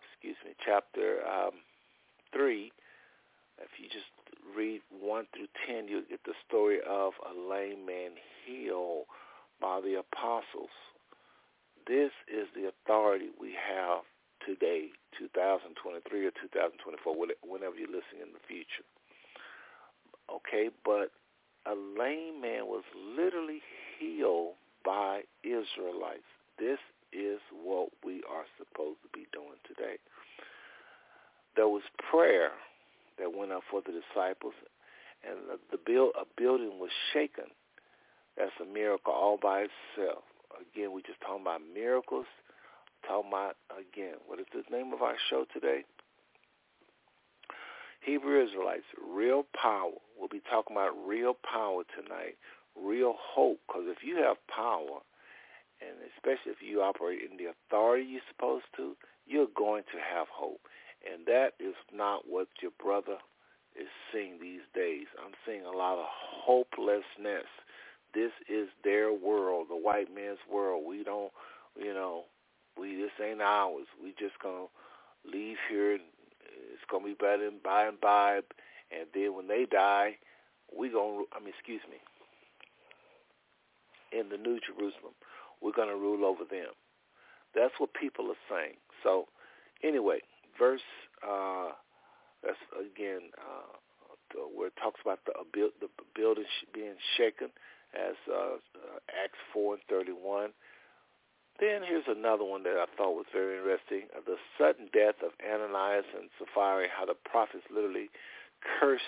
excuse me, chapter um, 3. If you just read 1 through 10, you'll get the story of a lame man healed by the apostles. This is the authority we have today, 2023 or 2024, whenever you're listening in the future. Okay, but a lame man was literally healed by Israelites. This is what we are supposed to be doing today. There was prayer that went up for the disciples, and the, the build, a building was shaken. That's a miracle all by itself. Again, we just talking about miracles talking about, again, what is the name of our show today? Hebrew Israelites, real power. We'll be talking about real power tonight, real hope. Because if you have power, and especially if you operate in the authority you're supposed to, you're going to have hope. And that is not what your brother is seeing these days. I'm seeing a lot of hopelessness. This is their world, the white man's world. We don't, you know, we this ain't ours. We just gonna leave here. It's gonna be better by and by, and then when they die, we gonna. I mean, excuse me. In the New Jerusalem, we're gonna rule over them. That's what people are saying. So, anyway, verse. Uh, that's again. Uh, we're talking talks about the, the building being shaken, as uh, uh, Acts 4 and 31. Then here's another one that I thought was very interesting. Uh, the sudden death of Ananias and Sapphira, how the prophets literally cursed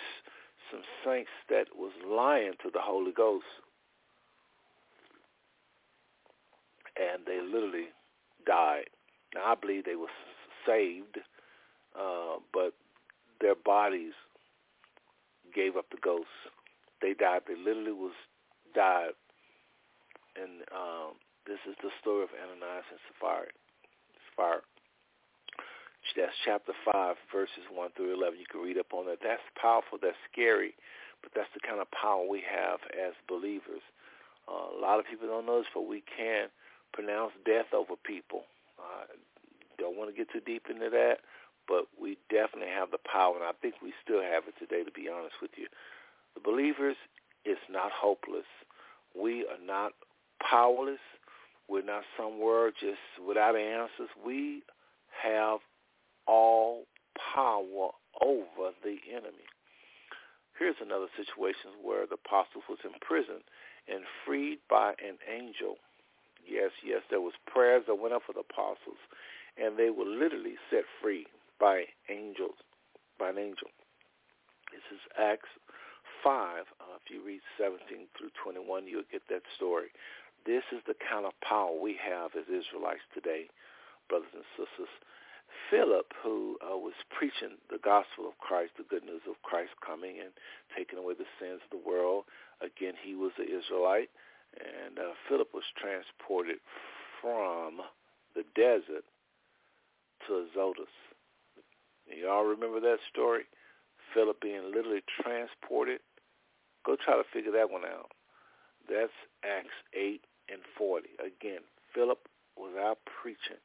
some saints that was lying to the Holy Ghost. And they literally died. Now, I believe they were saved, uh, but their bodies gave up the ghost. They died. They literally was died. And um, this is the story of Ananias and Sapphira. Sapphira. That's chapter 5, verses 1 through 11. You can read up on that. That's powerful. That's scary. But that's the kind of power we have as believers. Uh, a lot of people don't know this, but we can pronounce death over people. Uh, don't want to get too deep into that, but we definitely have the power, and I think we still have it today, to be honest with you. The believers is not hopeless. We are not powerless. We're not somewhere just without answers. We have all power over the enemy. Here's another situation where the apostles was imprisoned and freed by an angel. Yes, yes, there was prayers that went up for the apostles, and they were literally set free by angels, by an angel. This is Acts 5. Uh, if you read 17 through 21, you'll get that story. This is the kind of power we have as Israelites today, brothers and sisters. Philip, who uh, was preaching the gospel of Christ, the good news of Christ coming and taking away the sins of the world, again, he was an Israelite, and uh, Philip was transported from the desert to Azotus. Y'all remember that story? Philip being literally transported. Go try to figure that one out. That's Acts 8 and 40. Again, Philip was out preaching,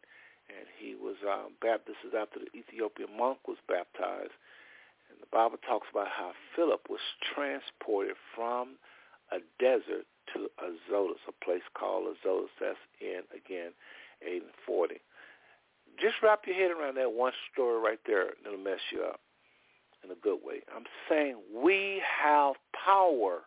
and he was um, baptized. Is after the Ethiopian monk was baptized. And the Bible talks about how Philip was transported from a desert to Azotus, a place called Azotus. That's in, again, 8 and 40. Just wrap your head around that one story right there, it'll mess you up in a good way. I'm saying we have power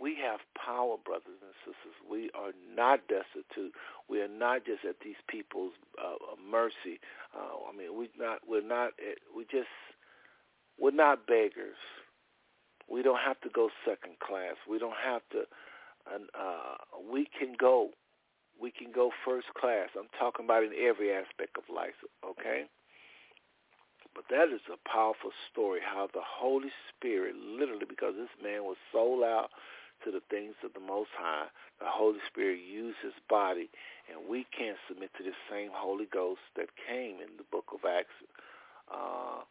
we have power, brothers and sisters. We are not destitute. We are not just at these people's uh, mercy. Uh, I mean, we're not. We're not. We just. We're not beggars. We don't have to go second class. We don't have to. Uh, we can go. We can go first class. I'm talking about in every aspect of life. Okay. But that is a powerful story. How the Holy Spirit, literally, because this man was sold out to the things of the Most High, the Holy Spirit used his body, and we can't submit to the same Holy Ghost that came in the book of Acts. Uh,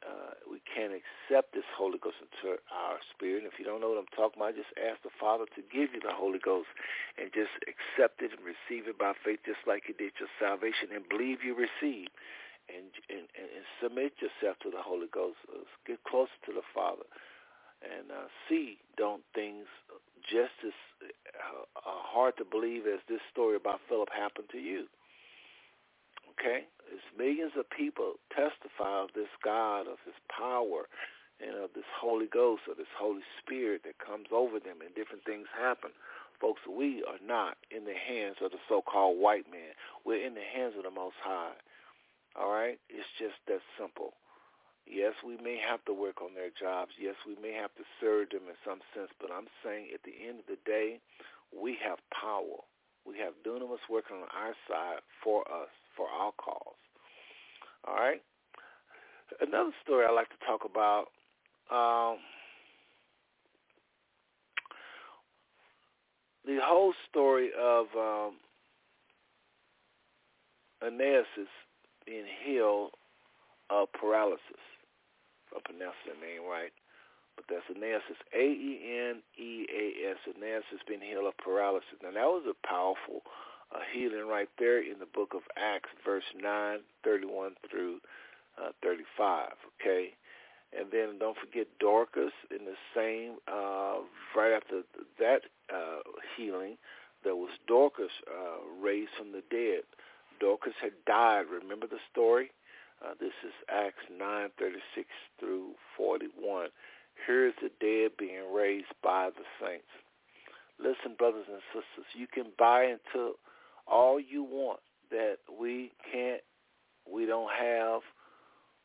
uh, we can't accept this Holy Ghost into our spirit. And if you don't know what I'm talking about, just ask the Father to give you the Holy Ghost and just accept it and receive it by faith just like you did your salvation and believe you receive. And, and, and submit yourself to the Holy Ghost. Get closer to the Father and uh, see don't things just as uh, hard to believe as this story about Philip happened to you. Okay, it's millions of people testify of this God, of His power, and of this Holy Ghost, or this Holy Spirit that comes over them, and different things happen. Folks, we are not in the hands of the so-called white man. We're in the hands of the Most High. All right, it's just that simple. Yes, we may have to work on their jobs. Yes, we may have to serve them in some sense. But I'm saying at the end of the day, we have power. We have dunamis working on our side for us, for all calls. All right? Another story I like to talk about, um, the whole story of um, Aeneas being healed of paralysis. If I'm pronouncing the name right. But that's Aeneas. A-E-N-E-A-S. Aeneas has been healed of paralysis. Now, that was a powerful uh, healing right there in the book of Acts, verse 9, 31 through uh, 35, okay? And then don't forget Dorcas in the same, uh, right after that uh, healing, there was Dorcas uh, raised from the dead. Dorcas had died. Remember the story? Uh, this is Acts 9:36 through 41. Here is the dead being raised by the saints. Listen, brothers and sisters, you can buy into all you want that we can't, we don't have,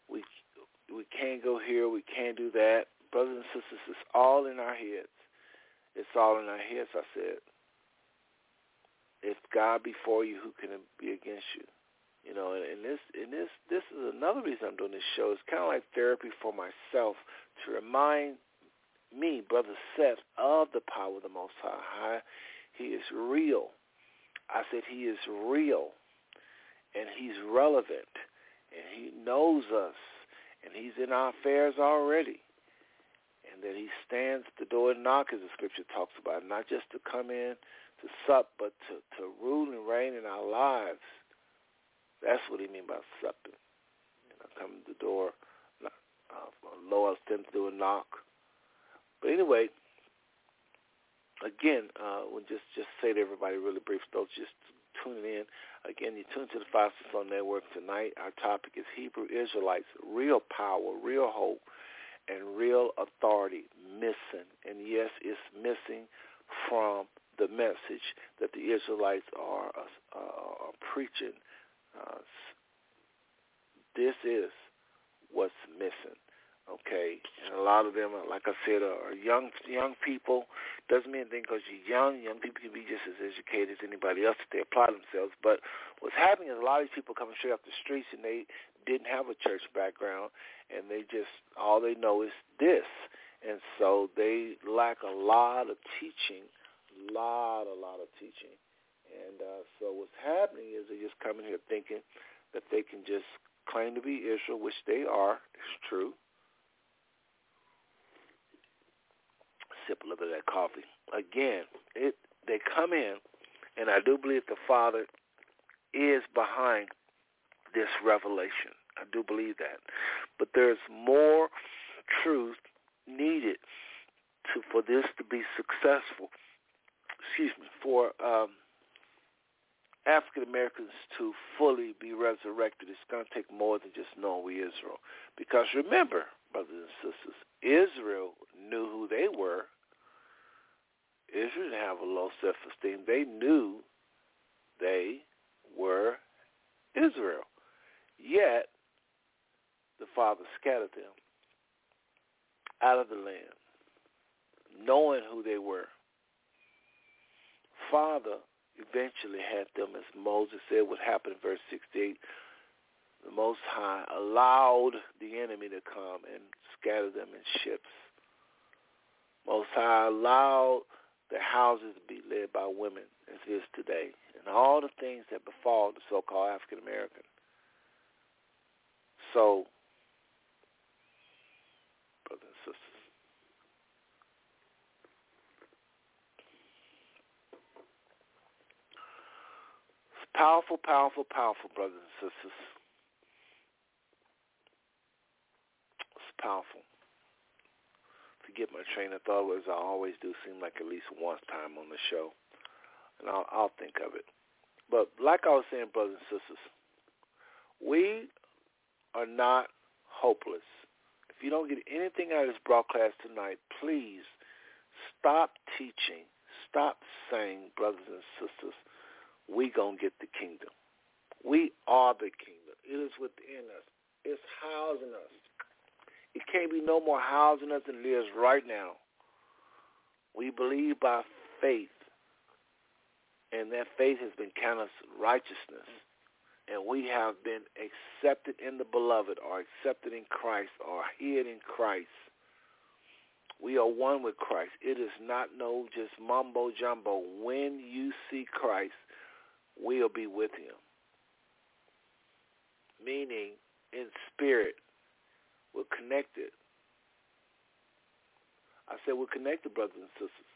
we we can't go here, we can't do that. Brothers and sisters, it's all in our heads. It's all in our heads. I said, if God be for you, who can be against you? You know, and, this and this this is another reason I'm doing this show. It's kind of like therapy for myself to remind me, brother Seth, of the power of the Most High. He is real. I said he is real, and he's relevant, and he knows us, and he's in our affairs already, and that he stands at the door and knock, as the scripture talks about, not just to come in to sup, but to, to rule and reign in our lives. That's what he mean by supping. You know, come to the door, uh, lower them to do a knock. But anyway, again, uh, we'll just just say to everybody really brief, those just tuning in. Again, you tune to the Five Flow Network tonight. Our topic is Hebrew Israelites, real power, real hope, and real authority missing. And yes, it's missing from the message that the Israelites are, uh, preaching. Uh, this is what's missing. Okay, and a lot of them, like I said, are young young people. Doesn't mean anything because you're young. Young people can be just as educated as anybody else if they apply themselves. But what's happening is a lot of these people coming straight off the streets and they didn't have a church background, and they just all they know is this, and so they lack a lot of teaching lot, a lot of teaching. And uh, so what's happening is they're just coming here thinking that they can just claim to be Israel, which they are. It's true. Sip a little bit of that coffee. Again, it they come in, and I do believe the Father is behind this revelation. I do believe that. But there's more truth needed to for this to be successful excuse me, for um, African Americans to fully be resurrected, it's going to take more than just knowing we Israel. Because remember, brothers and sisters, Israel knew who they were. Israel didn't have a low self-esteem. They knew they were Israel. Yet, the Father scattered them out of the land, knowing who they were. Father eventually had them, as Moses said would happen in verse 68. The Most High allowed the enemy to come and scatter them in ships. Most High allowed their houses be led by women, as it is today, and all the things that befall the so-called African American. So, brothers and sisters, Powerful, powerful, powerful, brothers and sisters. It's powerful. Forget my train of thought as I always do, seem like at least once time on the show. And I'll, I'll think of it. But like I was saying, brothers and sisters, we are not hopeless. If you don't get anything out of this broadcast tonight, please stop teaching. Stop saying, brothers and sisters, we going to get the kingdom. We are the kingdom. It is within us. It's housing us. It can't be no more housing us than it is right now. We believe by faith, and that faith has been counted righteousness. And we have been accepted in the beloved or accepted in Christ or hid in Christ. We are one with Christ. It is not no just mumbo jumbo. When you see Christ, we'll be with him. Meaning, in spirit, we're connected. I said we're connected, brothers and sisters.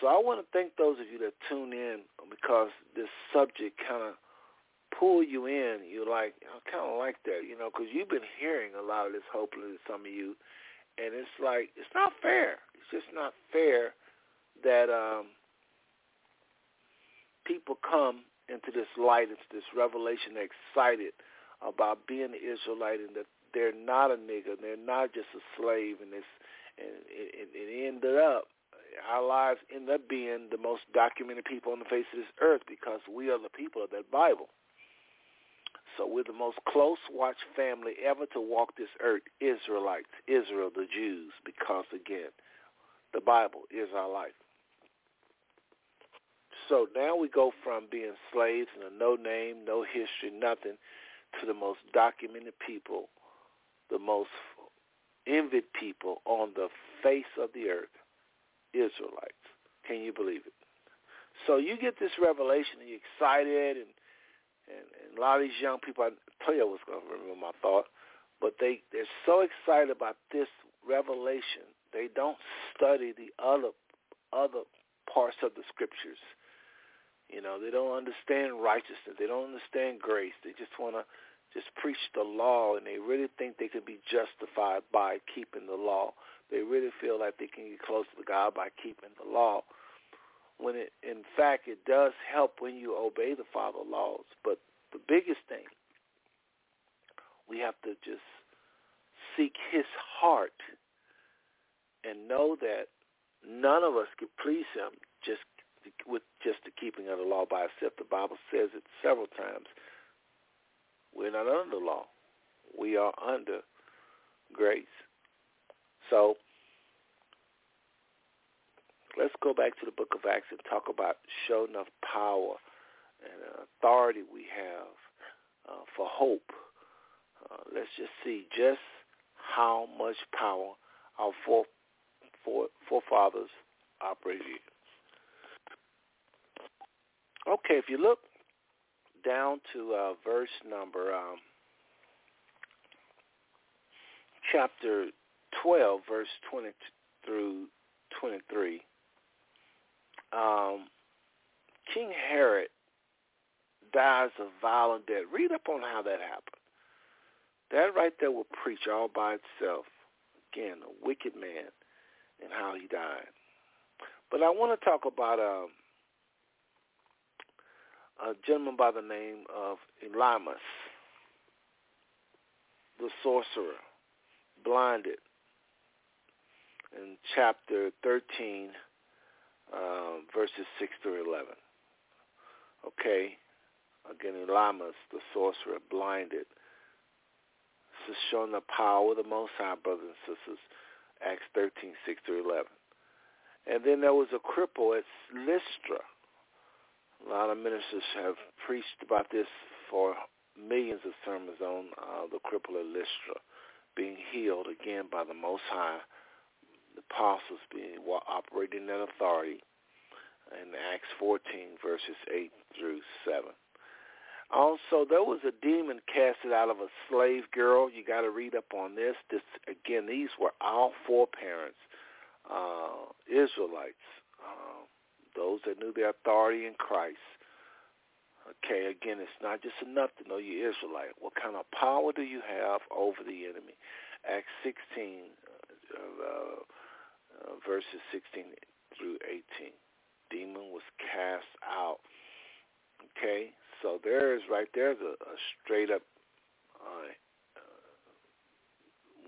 So I want to thank those of you that tune in because this subject kind of pull you in. You're like, I kind of like that, you know, because you've been hearing a lot of this hopefully, some of you, and it's like it's not fair. It's just not fair that um, people come into this light, into this revelation, they're excited about being an Israelite and that they're not a nigger, they're not just a slave, and it's and it, it ended up our lives end up being the most documented people on the face of this earth because we are the people of that Bible. So we're the most close watched family ever to walk this earth, Israelites, Israel, the Jews, because again, the Bible is our life. So now we go from being slaves and a no name, no history, nothing, to the most documented people, the most envied people on the face of the earth, Israelites. Can you believe it? So you get this revelation and you're excited and and, and a lot of these young people, I tell you I was going to remember my thought, but they, they're so excited about this revelation, they don't study the other other parts of the scriptures. You know, they don't understand righteousness. They don't understand grace. They just want to just preach the law, and they really think they can be justified by keeping the law. They really feel like they can get close to God by keeping the law when it in fact it does help when you obey the father laws but the biggest thing we have to just seek his heart and know that none of us can please him just with just the keeping of the law by itself the bible says it several times we're not under the law we are under grace so let's go back to the book of Acts and talk about showing enough power and authority we have uh, for hope. Uh, let's just see just how much power our fore, fore, forefathers operated. Okay, if you look down to uh, verse number um, chapter 12, verse 20 through 23, um, King Herod dies of violent death. Read up on how that happened. That right there will preach all by itself. Again, a wicked man and how he died. But I want to talk about um, a gentleman by the name of Elymas, the sorcerer, blinded, in chapter 13, um, verses 6 through 11. Okay? Again, Elymas, the sorcerer, blinded. This is showing the power of the Most High, brothers and sisters. Acts 13, 6 through 11. And then there was a cripple at Lystra. A lot of ministers have preached about this for millions of sermons on uh, the cripple at Lystra being healed again by the Most High the apostles being operating in that authority in Acts 14, verses 8 through 7. Also, there was a demon casted out of a slave girl. You got to read up on this. This again, these were our foreparents, uh, Israelites, uh, those that knew their authority in Christ. Okay, again, it's not just enough to know you're Israelite. What kind of power do you have over the enemy? Acts 16, uh, uh uh, verses 16 through 18. Demon was cast out. Okay, so there is right there a, a straight up uh,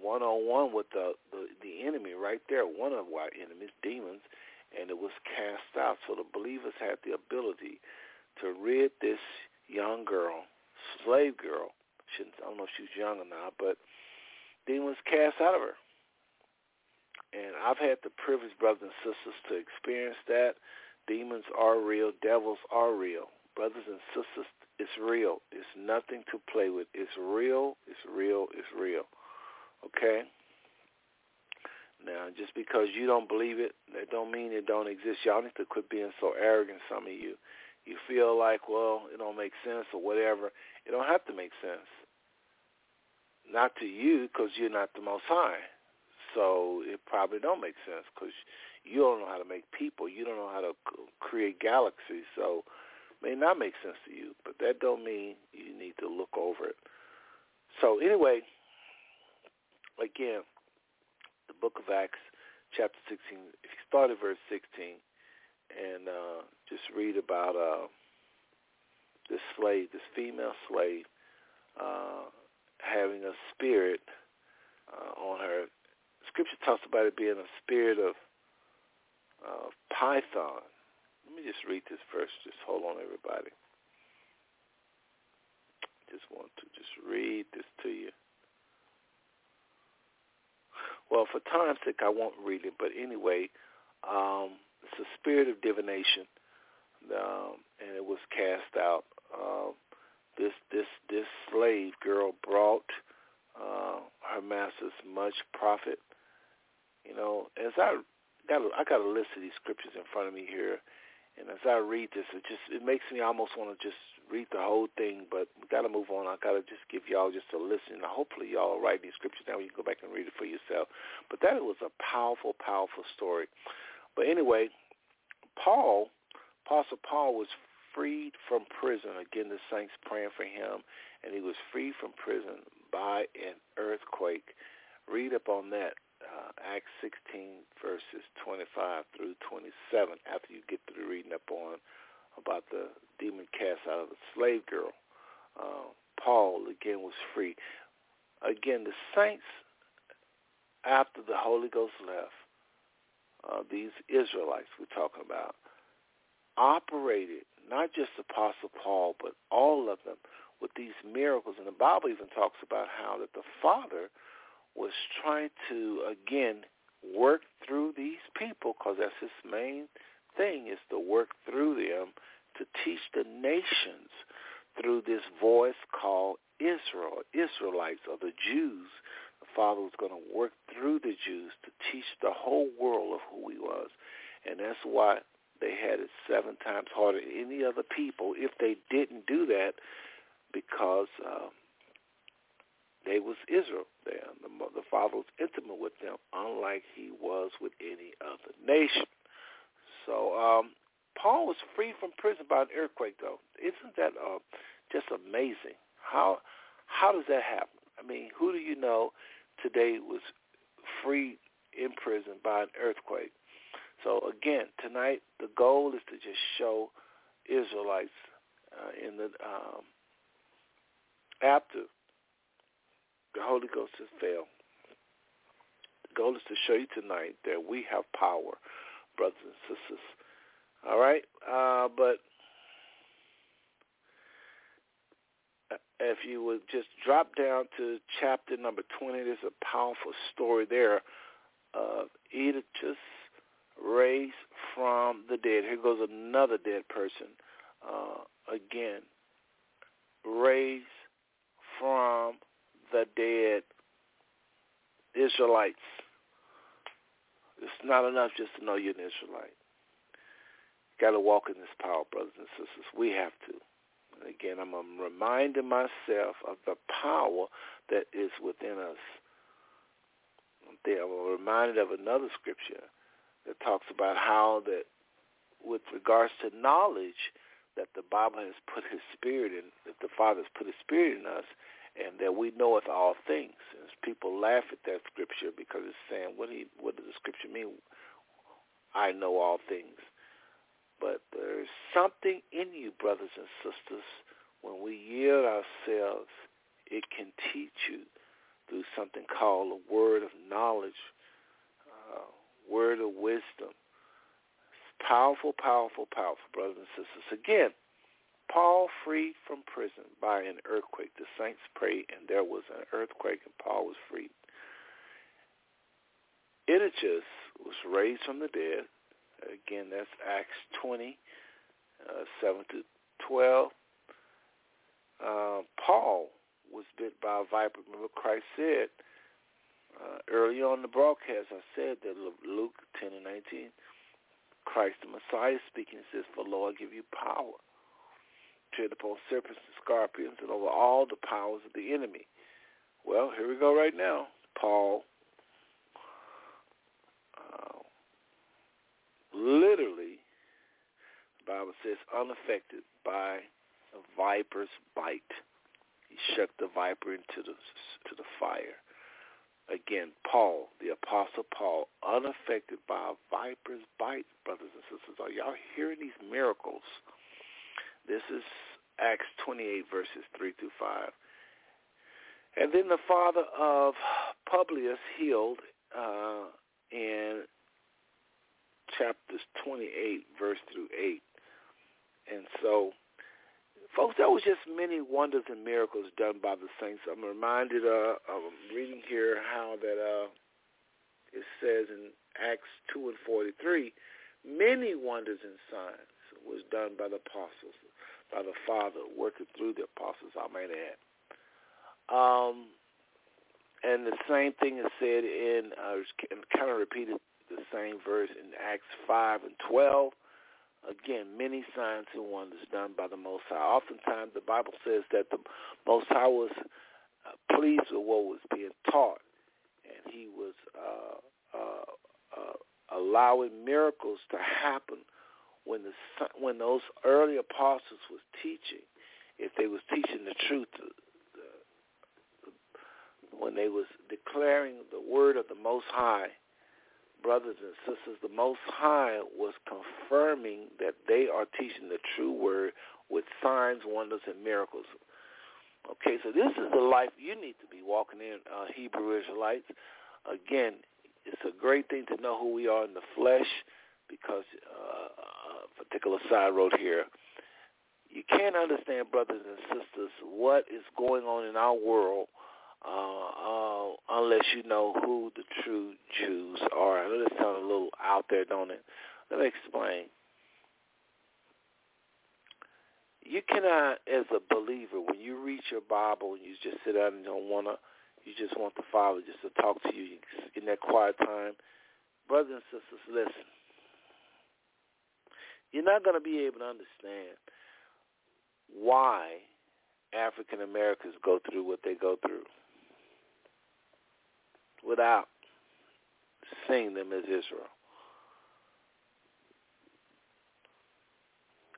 one-on-one with the, the the enemy right there, one of our enemies, demons, and it was cast out. So the believers had the ability to rid this young girl, slave girl. I don't know if she was young or not, but demons cast out of her. And I've had the privilege, brothers and sisters, to experience that. Demons are real. Devils are real. Brothers and sisters, it's real. It's nothing to play with. It's real. It's real. It's real. Okay? Now, just because you don't believe it, that don't mean it don't exist. Y'all need to quit being so arrogant, some of you. You feel like, well, it don't make sense or whatever. It don't have to make sense. Not to you because you're not the Most High. So it probably don't make sense because you don't know how to make people. You don't know how to create galaxies. So may not make sense to you, but that don't mean you need to look over it. So anyway, again, the book of Acts, chapter 16, if you start at verse 16 and uh, just read about uh, this slave, this female slave, uh, having a spirit uh, on her. Scripture talks about it being a spirit of uh, python. Let me just read this first. Just hold on, everybody. Just want to just read this to you. Well, for time's sake, I won't read it. But anyway, um, it's a spirit of divination, um, and it was cast out. Um, this this this slave girl brought uh, her masters much profit. You know, as I got a, I got a list of these scriptures in front of me here, and as I read this, it just it makes me almost want to just read the whole thing. But we got to move on. I got to just give y'all just a listen. Hopefully, y'all write these scriptures down. You can go back and read it for yourself. But that was a powerful, powerful story. But anyway, Paul, Apostle Paul was freed from prison. Again, the saints praying for him, and he was freed from prison by an earthquake. Read up on that, uh, Acts 16, verses 25 through 27, after you get through reading up on about the demon cast out of the slave girl. Uh, Paul, again, was free. Again, the saints, after the Holy Ghost left, uh, these Israelites we're talking about, operated, not just Apostle Paul, but all of them, with these miracles. And the Bible even talks about how that the Father was trying to, again, work through these people, because that's his main thing, is to work through them to teach the nations through this voice called Israel, Israelites, or the Jews, the Father was going to work through the Jews to teach the whole world of who he was. And that's why they had it seven times harder than any other people if they didn't do that because um, they was Israel. They, the, the Father was intimate with them, unlike he was with any other nation. So um, Paul was free from prison by an earthquake, though. Isn't that uh, just amazing? How how does that happen? I mean, who do you know today was free in prison by an earthquake? So again, tonight the goal is to just show Israelites uh, in the um, after the Holy Ghost has failed. The goal is to show you tonight that we have power, brothers and sisters. All right, uh, but if you would just drop down to chapter number 20, there's a powerful story there of Eutychus raised from the dead. Here goes another dead person. Uh, again, raised from the dead Israelites. It's not enough just to know you're an Israelite. You got to walk in this power, brothers and sisters. We have to. Again, I'm reminding myself of the power that is within us. I'm reminded of another scripture that talks about how that with regards to knowledge that the Bible has put his spirit in, that the Father has put his spirit in us, and that we knoweth all things. And people laugh at that scripture because it's saying, what, he, what does the scripture mean? I know all things. But there's something in you, brothers and sisters, when we yield ourselves, it can teach you through something called a word of knowledge, uh, word of wisdom. It's powerful, powerful, powerful, brothers and sisters. Again, Paul freed from prison by an earthquake. The saints prayed, and there was an earthquake, and Paul was freed. Eutychus was raised from the dead. Again, that's Acts 20, uh, 7 to 12. Uh, Paul was bit by a viper. Remember Christ said uh, early on the broadcast, I said that Luke 10 and 19, Christ the Messiah speaking says, For Lord give you power tread upon serpents and scorpions and over all the powers of the enemy. Well, here we go right now. Paul uh, literally, the Bible says, unaffected by a viper's bite. He shook the viper into the to the fire. Again, Paul, the Apostle Paul, unaffected by a viper's bite, brothers and sisters. Are y'all hearing these miracles? This is Acts 28, verses 3 through 5. And then the father of Publius healed uh, in chapters 28, verse through 8. And so, folks, that was just many wonders and miracles done by the saints. I'm reminded, uh, reading here how that uh, it says in Acts 2 and 43, many wonders and signs was done by the apostles, by the Father, working through the apostles, I might add. Um, and the same thing is said in, uh, kind of repeated the same verse in Acts 5 and 12. Again, many signs and wonders done by the Most High. Oftentimes the Bible says that the Most High was uh, pleased with what was being taught, and he was uh, uh, uh, allowing miracles to happen when the when those early apostles was teaching. If they was teaching the truth, when they was declaring the word of the Most High, brothers and sisters, the Most High was confirming that they are teaching the true word with signs, wonders, and miracles. Okay, so this is the life you need to be walking in, uh, Hebrew Israelites. Again, it's a great thing to know who we are in the flesh because, uh, particular side road here, you can't understand, brothers and sisters, what is going on in our world uh, uh, unless you know who the true Jews are. I know this sounds a little out there, don't it? Let me explain. You cannot, as a believer, when you read your Bible and you just sit down and don't want to, you just want the Father just to talk to you in that quiet time. Brothers and sisters, listen. You're not going to be able to understand why African Americans go through what they go through without seeing them as Israel.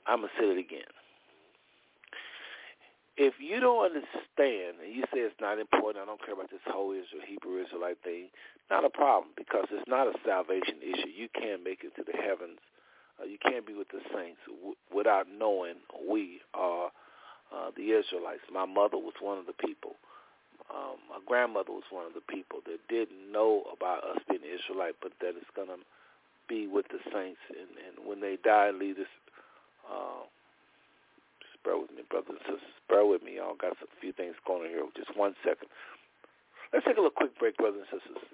I'm going to say it again. If you don't understand, and you say it's not important, I don't care about this whole Israel, Hebrew Israelite thing, not a problem because it's not a salvation issue. You can't make it to the heavens. Uh, you can't be with the saints w- without knowing we are uh, the Israelites. My mother was one of the people um, my grandmother was one of the people that didn't know about us being Israelite, but that it's going to be with the saints. And, and when they die, leave this. Uh, just bear with me, brothers and sisters. Bear with me, y'all. Got a few things going on here. Just one second. Let's take a little quick break, brothers and sisters.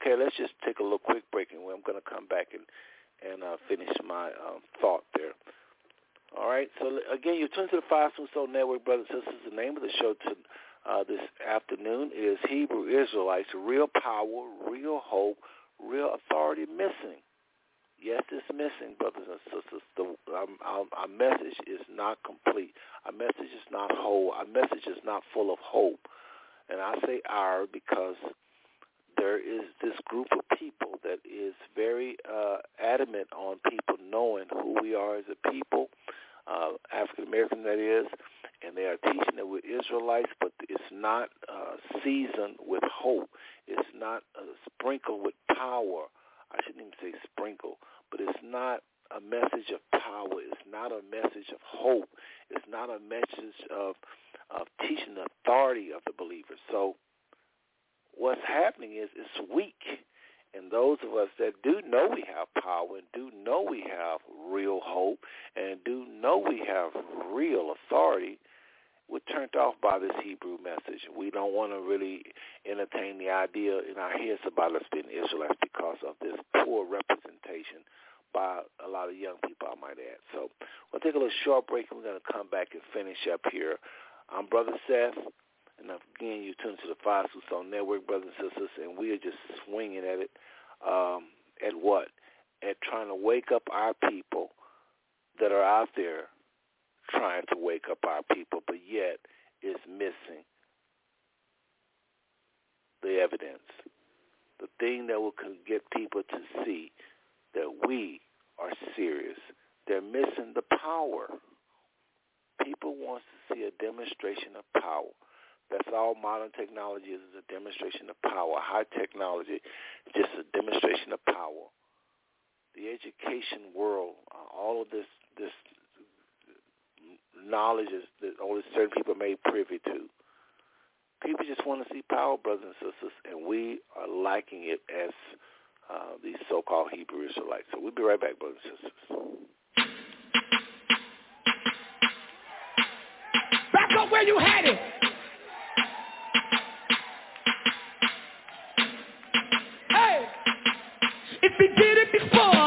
Okay, let's just take a little quick break, and I'm going to come back and and uh, finish my um, thought there. All right. So again, you tune to the Five Smooth Soul Network, brothers and sisters. The name of the show to, uh, this afternoon is Hebrew Israelites: Real Power, Real Hope, Real Authority Missing. Yes, it's missing, brothers and sisters. The, um, our, our message is not complete. Our message is not whole. Our message is not full of hope. And I say our because there is this group of people that is very uh, adamant on people knowing who we are as a people, uh, African American that is, and they are teaching that we're Israelites, but it's not uh, seasoned with hope. It's not sprinkled with power. I shouldn't even say sprinkle, but it's not a message of power. It's not a message of hope. It's not a message of of teaching the authority of the believer. So what's happening is it's weak. And those of us that do know we have power and do know we have real hope and do know we have real authority, we're turned off by this Hebrew message. We don't want to really entertain the idea in our heads about us being Israelites because of this poor representation by a lot of young people, I might add. So we'll take a little short break and we're going to come back and finish up here. I'm Brother Seth. And again, you tune to the Five Soul Network, brothers and sisters, and we are just swinging at it. Um, at what? At trying to wake up our people that are out there trying to wake up our people, but yet is missing the evidence. The thing that will get people to see that we are serious. They're missing the power. People want to see a demonstration of power. That's all modern technology is, is a demonstration of power. High technology is just a demonstration of power. The education world, uh, all of this this knowledge is that only certain people are made privy to. People just want to see power, brothers and sisters, and we are liking it as uh, these so-called Hebrew Israelites. So we'll be right back, brothers and sisters. Back up where you had it. If we did it before.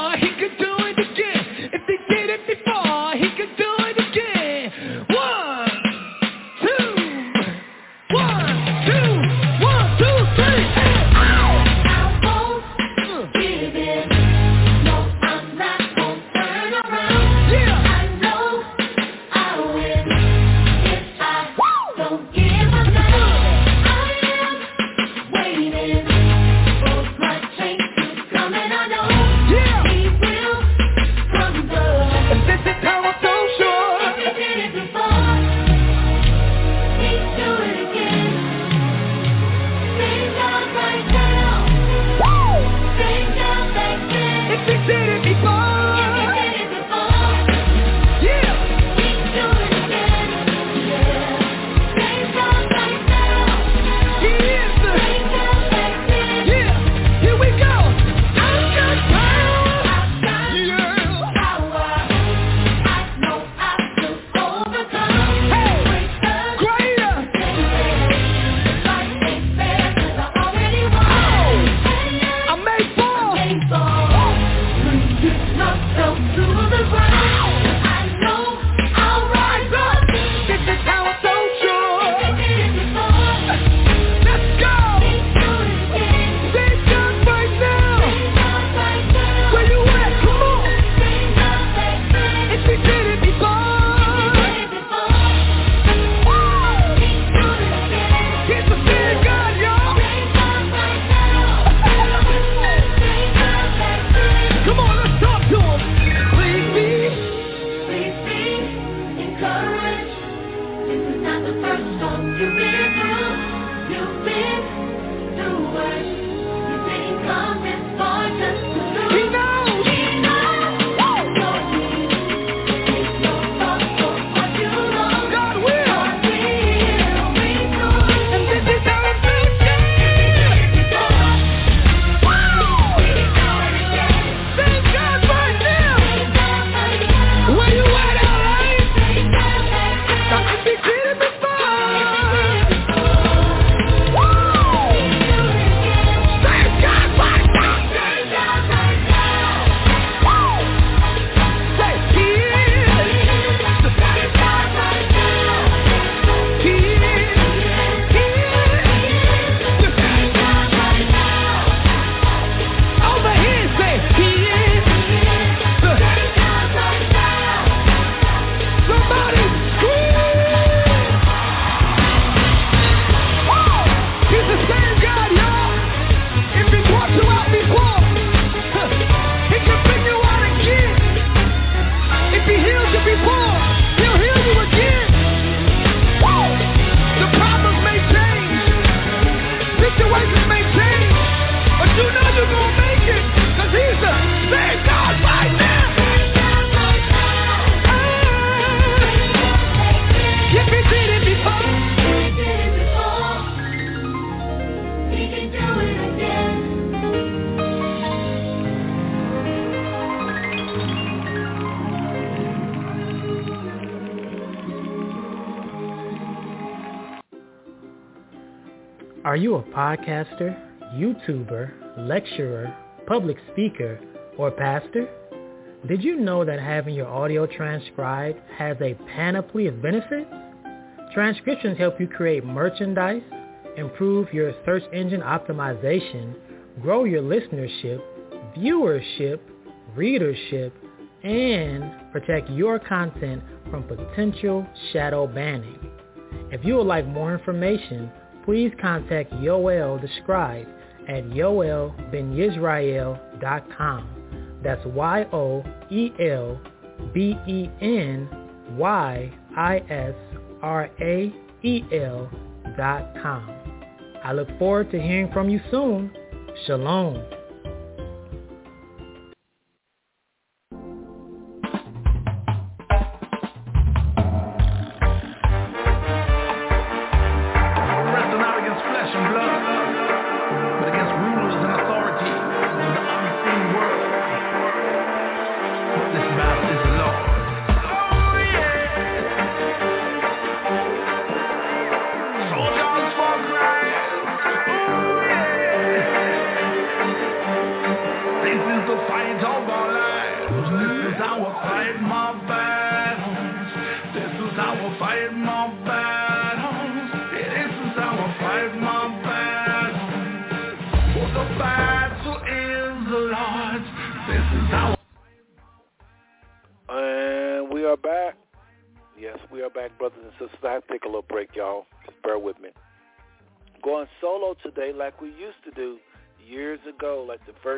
podcaster, YouTuber, lecturer, public speaker, or pastor? Did you know that having your audio transcribed has a panoply of benefits? Transcriptions help you create merchandise, improve your search engine optimization, grow your listenership, viewership, readership, and protect your content from potential shadow banning. If you would like more information, please contact Yoel the Scribe at yoelbenyisrael.com. That's Y-O-E-L-B-E-N-Y-I-S-R-A-E-L dot com. I look forward to hearing from you soon. Shalom.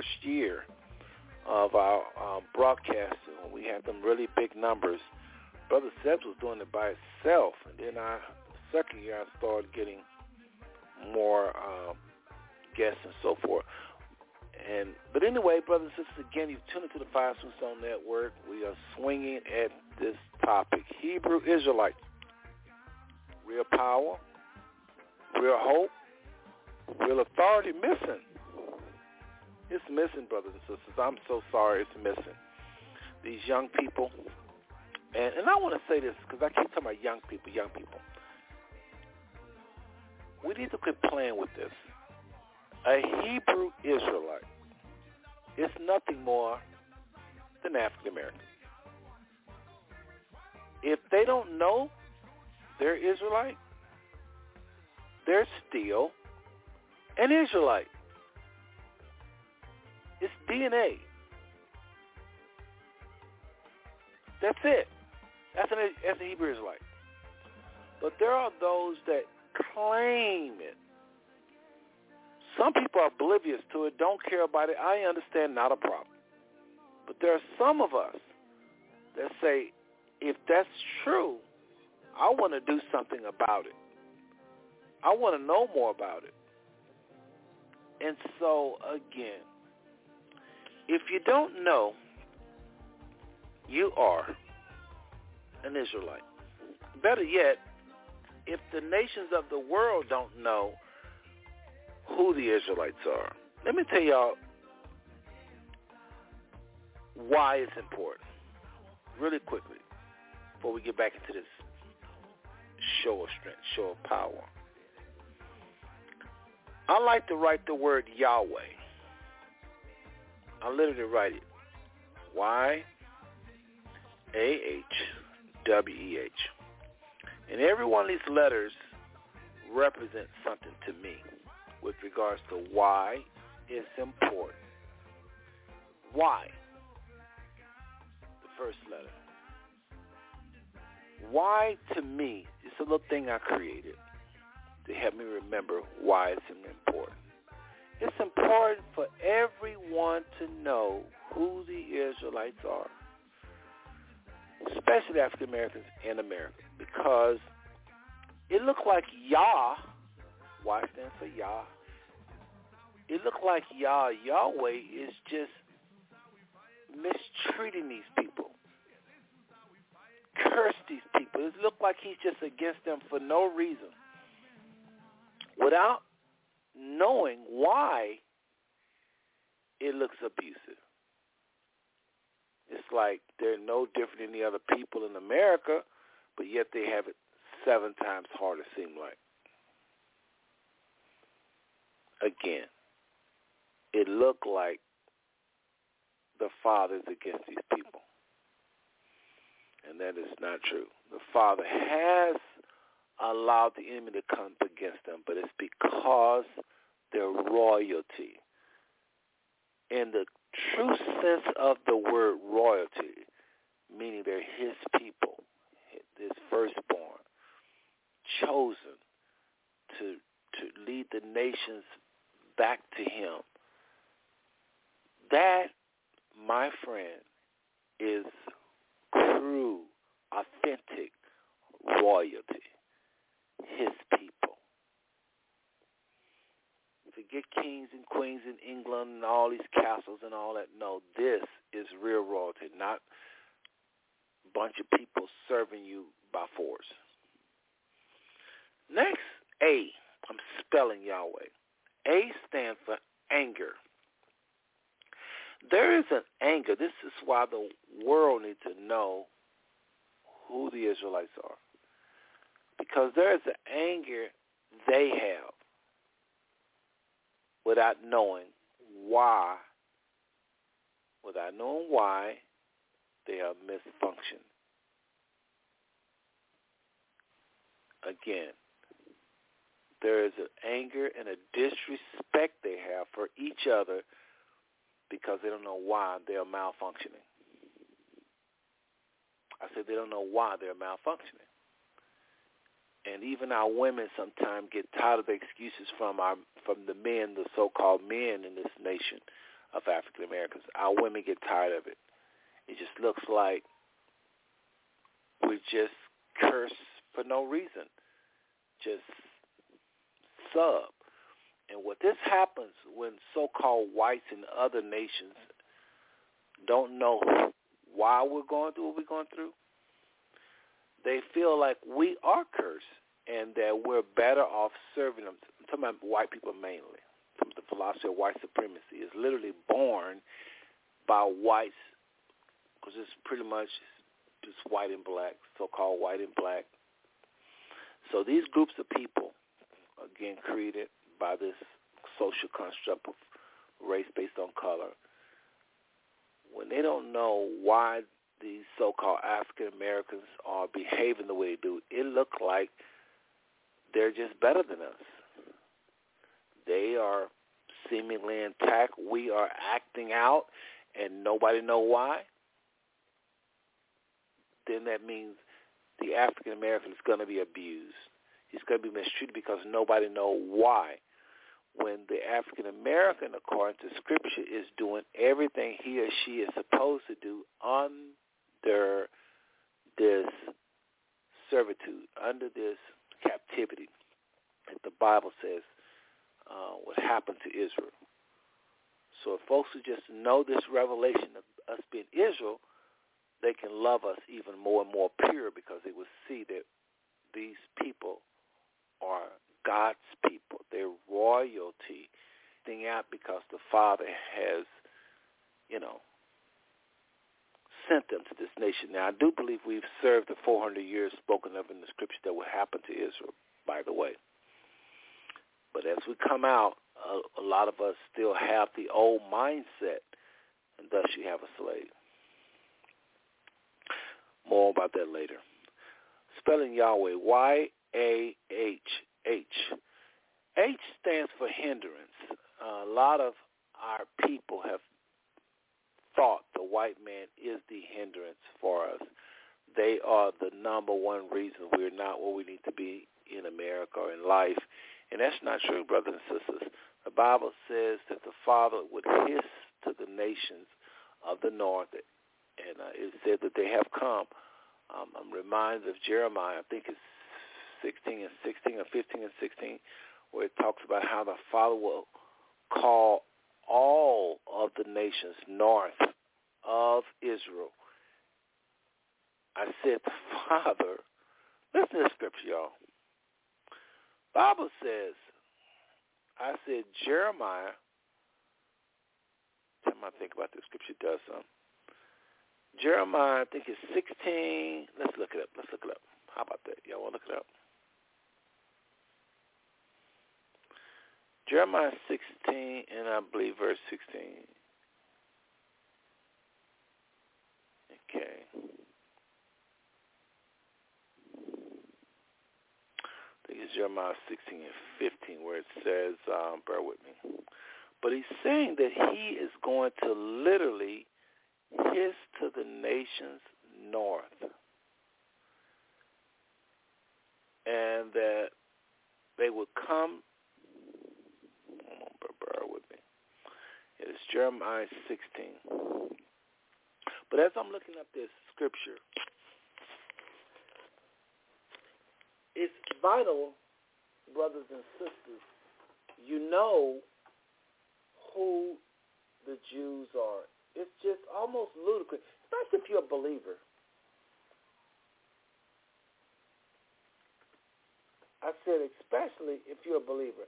First year of our uh, broadcast we had them really big numbers. Brother Sebs was doing it by himself, and then I, second year, I started getting more um, guests and so forth. And but anyway, brothers and sisters, again, you've tuned into the Five Stone Network. We are swinging at this topic: Hebrew Israelite, real power, real hope, real authority missing. It's missing, brothers and sisters. I'm so sorry, it's missing. These young people, and and I want to say this because I keep talking about young people, young people. We need to quit playing with this. A Hebrew Israelite is nothing more than African American. If they don't know they're Israelite, they're still an Israelite. It's DNA. That's it. That's an that's a Hebrew Israelite. But there are those that claim it. Some people are oblivious to it, don't care about it. I understand, not a problem. But there are some of us that say, if that's true, I want to do something about it. I want to know more about it. And so, again, if you don't know, you are an Israelite. Better yet, if the nations of the world don't know who the Israelites are, let me tell y'all why it's important really quickly before we get back into this show of strength, show of power. I like to write the word Yahweh. I literally write it. Y A H W E H. And every one of these letters represents something to me with regards to why it's important. Why? The first letter. Why to me, it's a little thing I created to help me remember why it's important. It's important for everyone to know who the Israelites are, especially African Americans in America, because it looked like Yah, Y stands for Yah, it looked like Yah, Yahweh is just mistreating these people, curse these people. It looked like he's just against them for no reason without knowing why it looks abusive. It's like they're no different than the other people in America, but yet they have it seven times harder, seem like. Again, it looked like the Father's against these people. And that is not true. The Father has allowed the enemy to come against them, but it's because their royalty. In the true sense of the word royalty, meaning they're his people, his firstborn, chosen to to lead the nations back to him. That, my friend, is true, authentic royalty his people. Forget kings and queens in England and all these castles and all that. No, this is real royalty, not a bunch of people serving you by force. Next, A. I'm spelling Yahweh. A stands for anger. There is an anger. This is why the world needs to know who the Israelites are because there is an anger they have without knowing why, without knowing why they are misfunctioning. Again, there is an anger and a disrespect they have for each other because they don't know why they are malfunctioning. I said they don't know why they're malfunctioning. And even our women sometimes get tired of the excuses from our from the men, the so-called men in this nation of African Americans. Our women get tired of it. It just looks like we just curse for no reason, just sub. And what this happens when so-called whites in other nations don't know why we're going through what we're going through, they feel like we are cursed and that we're better off serving them. I'm talking about white people mainly. The philosophy of white supremacy is literally born by whites because it's pretty much just white and black, so-called white and black. So these groups of people, again, created by this social construct of race based on color, when they don't know why these so-called African Americans are behaving the way they do, it looks like they're just better than us. They are seemingly intact. We are acting out, and nobody know why. Then that means the African American is going to be abused. He's going to be mistreated because nobody know why. When the African American, according to Scripture, is doing everything he or she is supposed to do under this servitude, under this captivity, that the Bible says uh, what happened to Israel. So if folks who just know this revelation of us being Israel, they can love us even more and more pure because they will see that these people are God's people. They're royalty. Thing out because the Father has, you know, sent them to this nation. Now, I do believe we've served the 400 years spoken of in the scripture that will happen to Israel, by the way. But as we come out, a, a lot of us still have the old mindset, and thus you have a slave. More about that later. Spelling Yahweh, Y-A-H-H. H stands for hindrance. Uh, a lot of our people have thought the white man is the hindrance for us. They are the number one reason we're not where we need to be in America or in life. And that's not true, brothers and sisters. The Bible says that the Father would hiss to the nations of the north, and uh, it said that they have come. Um, I'm reminded of Jeremiah, I think it's 16 and 16 or 15 and 16, where it talks about how the Father will call all of the nations north of Israel. I said, Father, listen to the scripture, y'all. Bible says, I said, Jeremiah, time I think about this scripture does something. Jeremiah, I think it's 16. Let's look it up. Let's look it up. How about that? Y'all want to look it up? Jeremiah 16, and I believe verse 16. Okay. I think it's Jeremiah 16 and 15 where it says, um, bear with me. But he's saying that he is going to literally hiss to the nations north. And that they would come bear with me. It is Jeremiah 16. But as I'm looking up this scripture, it's vital, brothers and sisters, you know who the Jews are. It's just almost ludicrous, especially if you're a believer. I said especially if you're a believer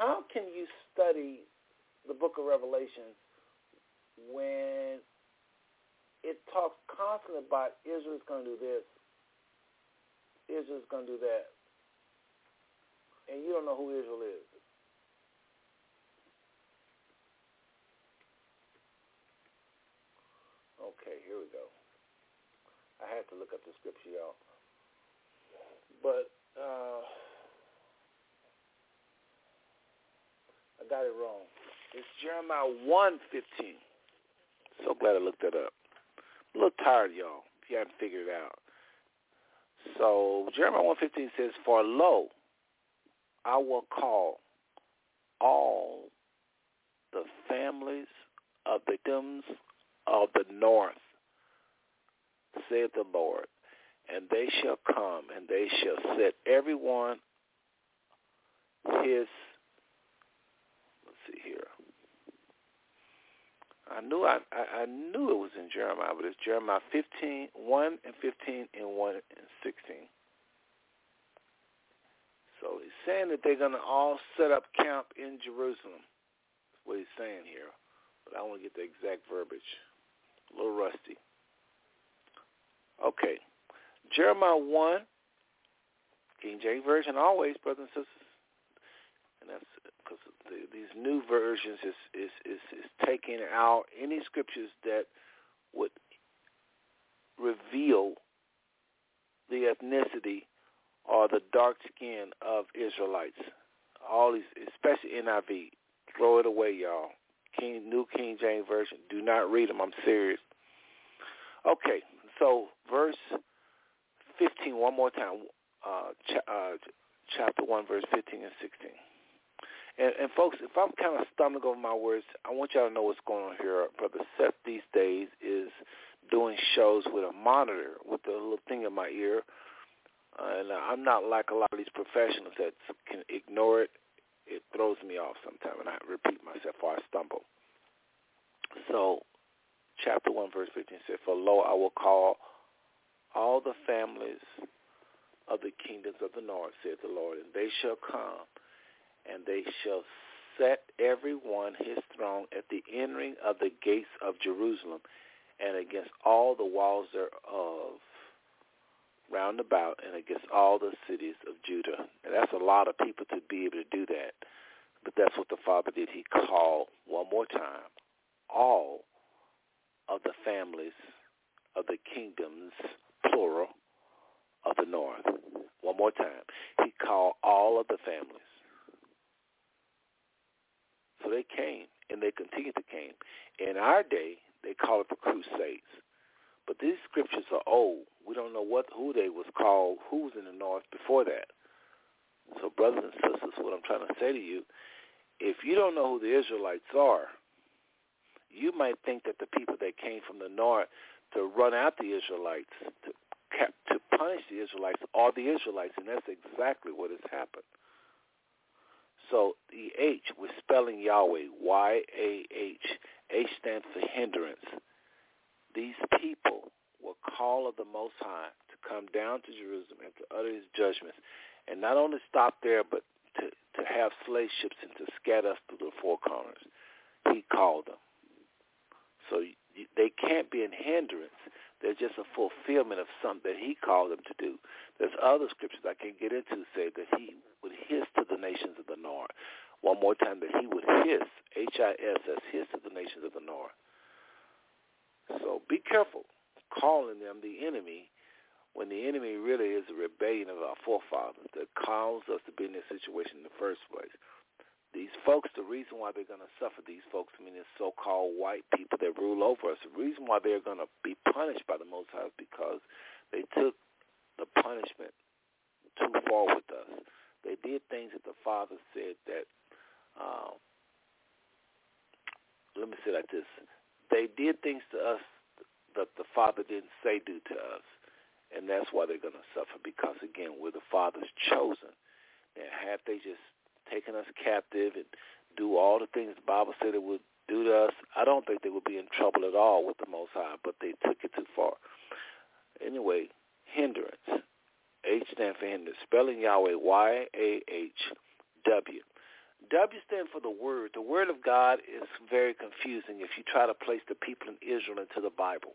how can you study the book of Revelation when it talks constantly about Israel's going to do this, Israel's going to do that, and you don't know who Israel is? Okay, here we go. I had to look up the scripture, y'all. But uh, I got it wrong. It's Jeremiah 1.15. So glad I looked that up. I'm a little tired, y'all. If you haven't figured it out. So Jeremiah 115 says, For lo, I will call all the families of victims of the north, saith the Lord, and they shall come, and they shall set everyone his, let's see here. I knew I, I, I knew it was in Jeremiah, but it's Jeremiah 15, 1 and 15 and 1 and 16. So he's saying that they're going to all set up camp in Jerusalem. That's what he's saying here. But I want to get the exact verbiage. A little rusty. Okay. Jeremiah 1, King James Version always, brothers and sisters. The, these new versions is, is, is, is taking out any scriptures that would reveal the ethnicity or the dark skin of Israelites. All these, especially NIV, throw it away, y'all. King, New King James Version, do not read them. I'm serious. Okay, so verse 15, one more time, uh, ch- uh, chapter 1, verse 15 and 16. And, and folks, if I'm kind of stumbling over my words, I want y'all to know what's going on here. Brother Seth these days is doing shows with a monitor with a little thing in my ear. Uh, and I'm not like a lot of these professionals that can ignore it. It throws me off sometimes, and I repeat myself or I stumble. So, chapter 1, verse 15 says, For lo, I will call all the families of the kingdoms of the north, saith the Lord, and they shall come and they shall set every one his throne at the entering of the gates of Jerusalem and against all the walls thereof round about and against all the cities of Judah. And that's a lot of people to be able to do that. But that's what the Father did. He called one more time all of the families of the kingdoms, plural, of the north. One more time. He called all of the families. So they came, and they continue to came. In our day, they call it the Crusades. But these scriptures are old. We don't know what who they was called, who was in the north before that. So, brothers and sisters, what I'm trying to say to you, if you don't know who the Israelites are, you might think that the people that came from the north to run out the Israelites, to to punish the Israelites, are the Israelites, and that's exactly what has happened. So the H, we're spelling Yahweh, Y-A-H. H stands for hindrance. These people will call of the Most High to come down to Jerusalem and to utter his judgments, and not only stop there, but to, to have slave ships and to scatter us through the four corners. He called them. So they can't be in hindrance. They're just a fulfillment of something that he called them to do. There's other scriptures I can get into say that he would hiss to the nations of the north. One more time, that he would hiss, H-I-S-S, hiss to the nations of the north. So be careful calling them the enemy when the enemy really is a rebellion of our forefathers that caused us to be in this situation in the first place. These folks, the reason why they're going to suffer, these folks, I mean, it's so-called white people that rule over us, the reason why they're going to be punished by the Most High is because they took the punishment too far with us. They did things that the Father said that, um, let me say it like this, they did things to us that the Father didn't say do to us. And that's why they're going to suffer because, again, we're the Father's chosen. And had they just taken us captive and do all the things the Bible said it would do to us, I don't think they would be in trouble at all with the Most High, but they took it too far. Anyway, hindrance. H stands for hindrance. Spelling Yahweh, Y-A-H-W. W stands for the Word. The Word of God is very confusing if you try to place the people in Israel into the Bible.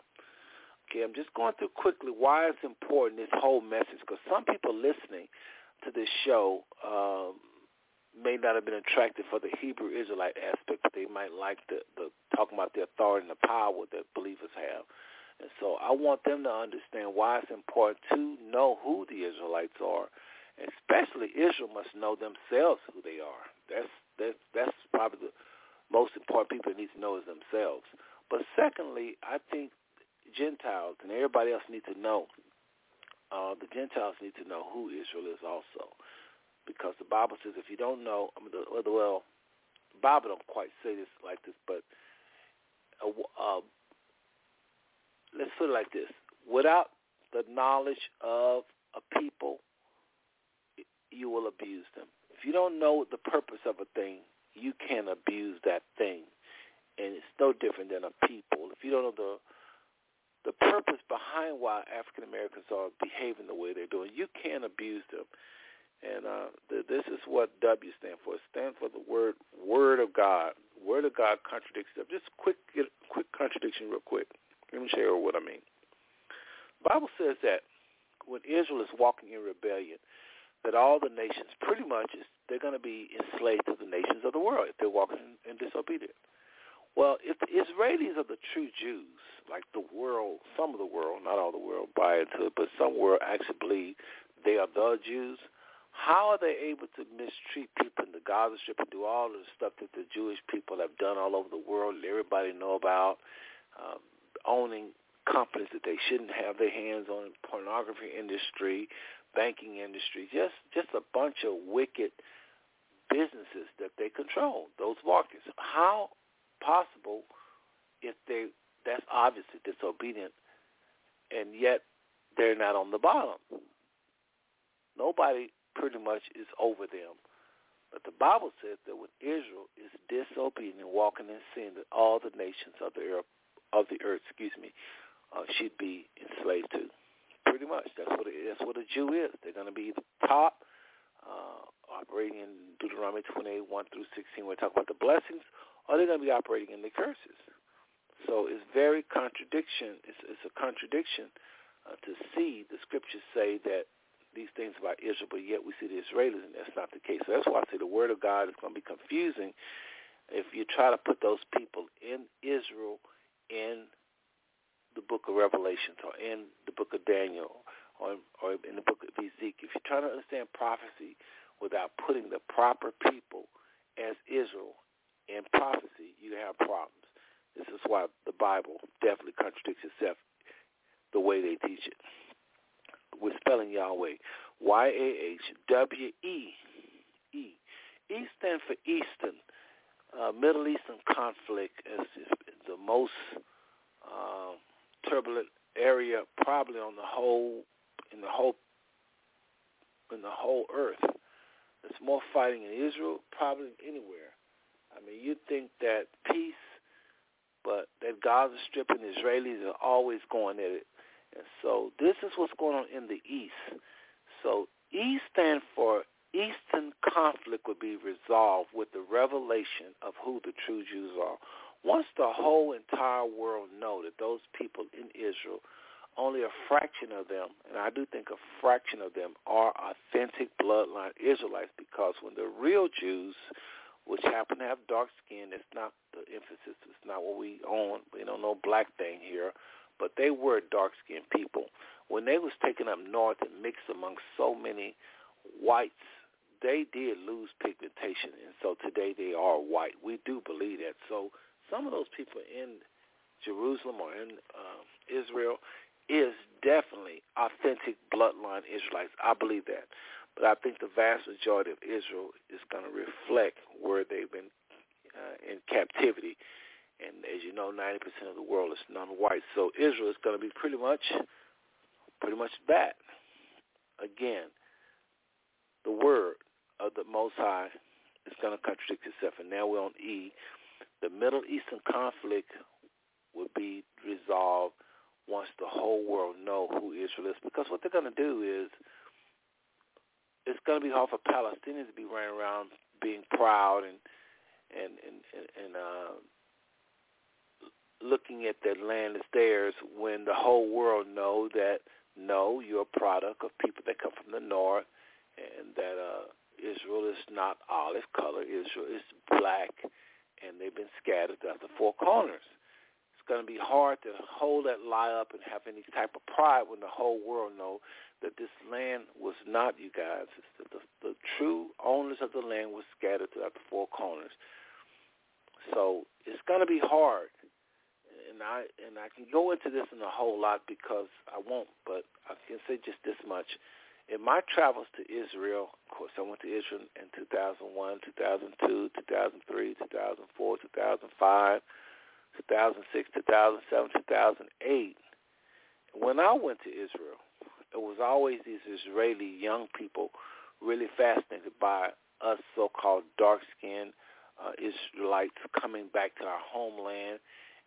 Okay, I'm just going through quickly why it's important, this whole message, because some people listening to this show um, may not have been attracted for the Hebrew Israelite aspect, but they might like the, the talking about the authority and the power that believers have. And so I want them to understand why it's important to know who the Israelites are. Especially Israel must know themselves who they are. That's that's that's probably the most important people need to know is themselves. But secondly, I think Gentiles and everybody else need to know. Uh, the Gentiles need to know who Israel is also, because the Bible says if you don't know, I mean, the, well, the Bible don't quite say this like this, but uh, uh, let's put it like this: without the knowledge of a people, you will abuse them. If you don't know the purpose of a thing, you can abuse that thing, and it's no different than a people. If you don't know the the purpose behind why African Americans are behaving the way they're doing, you can abuse them. And uh, the, this is what W stands for. It stands for the word Word of God. Word of God contradicts them. Just quick, quick contradiction, real quick. Let me share what I mean. Bible says that when Israel is walking in rebellion, that all the nations pretty much is they're going to be enslaved to the nations of the world if they're walking in, in disobedience. Well, if the Israelis are the true Jews, like the world, some of the world, not all the world buy into it, but some world actually believe they are the Jews, how are they able to mistreat people in the Gaza Strip and do all of the stuff that the Jewish people have done all over the world that everybody know about, um, owning companies that they shouldn't have their hands on, pornography industry, banking industry, just just a bunch of wicked businesses that they control, those markets. How possible if they that's obviously disobedient and yet they're not on the bottom. Nobody pretty much is over them. But the Bible says that when Israel is disobedient, and walking in sin, that all the nations of the earth, of the earth, excuse me, uh, should be enslaved to. Pretty much, that's what it, that's what a Jew is. They're going to be the top, uh, operating in Deuteronomy 28, 1 through 16. We're talking about the blessings, or they're going to be operating in the curses. So it's very contradiction. It's, it's a contradiction uh, to see the scriptures say that these things about Israel, but yet we see the Israelis, and that's not the case. So that's why I say the word of God is going to be confusing if you try to put those people in Israel in the book of Revelations or in the book of Daniel or, or in the book of Ezekiel. If you're trying to understand prophecy without putting the proper people as Israel in prophecy, you have problems. This is why the Bible definitely contradicts itself the way they teach it. We're spelling Yahweh. Y-A-H-W-E. E. E stands for Eastern. Uh, Middle Eastern conflict is, the most uh, turbulent area probably on the whole in the whole in the whole earth. There's more fighting in Israel probably anywhere. I mean, you'd think that peace, but that Gaza Strip and Israelis are always going at it. And so this is what's going on in the East. So E stand for Eastern conflict would be resolved with the revelation of who the true Jews are. Once the whole entire world know that those people in Israel, only a fraction of them, and I do think a fraction of them are authentic bloodline Israelites because when the real Jews, which happen to have dark skin, it's not the emphasis, it's not what we own, you know, no black thing here, but they were dark-skinned people. When they was taken up north and mixed among so many whites, they did lose pigmentation, and so today they are white. We do believe that. So some of those people in Jerusalem or in uh, Israel is definitely authentic bloodline Israelites. I believe that. But I think the vast majority of Israel is going to reflect where they've been uh, in captivity. And as you know, 90% of the world is non-white. So Israel is going to be pretty much, pretty much that. Again, the word of the Most High is going to contradict itself. And now we're on E the Middle Eastern conflict will be resolved once the whole world know who Israel is. Because what they're going to do is it's going to be hard for Palestinians to be running around being proud and and and and uh, looking at that land as theirs when the whole world know that no, you're a product of people that come from the north, and that uh, Israel is not olive color. Israel is black and they've been scattered throughout the four corners. It's going to be hard to hold that lie up and have any type of pride when the whole world know that this land was not you guys. It's the, the, the true owners of the land were scattered throughout the four corners. So it's going to be hard. And I and I can go into this in a whole lot because I won't, but I can say just this much. In my travels to Israel, of course, I went to Israel in 2001, 2002, 2003, 2004, 2005, 2006, 2007, 2008. When I went to Israel, it was always these Israeli young people really fascinated by us so-called dark-skinned uh, Israelites coming back to our homeland,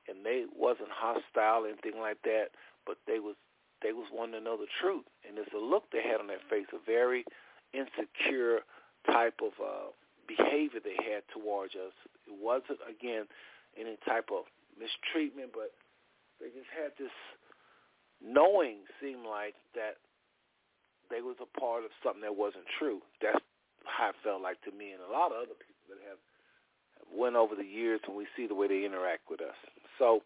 and they wasn't hostile or anything like that, but they was they was wanting to know the truth, and it's a look they had on their face, a very insecure type of uh, behavior they had towards us. It wasn't again any type of mistreatment, but they just had this knowing seemed like that they was a part of something that wasn't true. That's how it felt like to me and a lot of other people that have, went over the years and we see the way they interact with us. So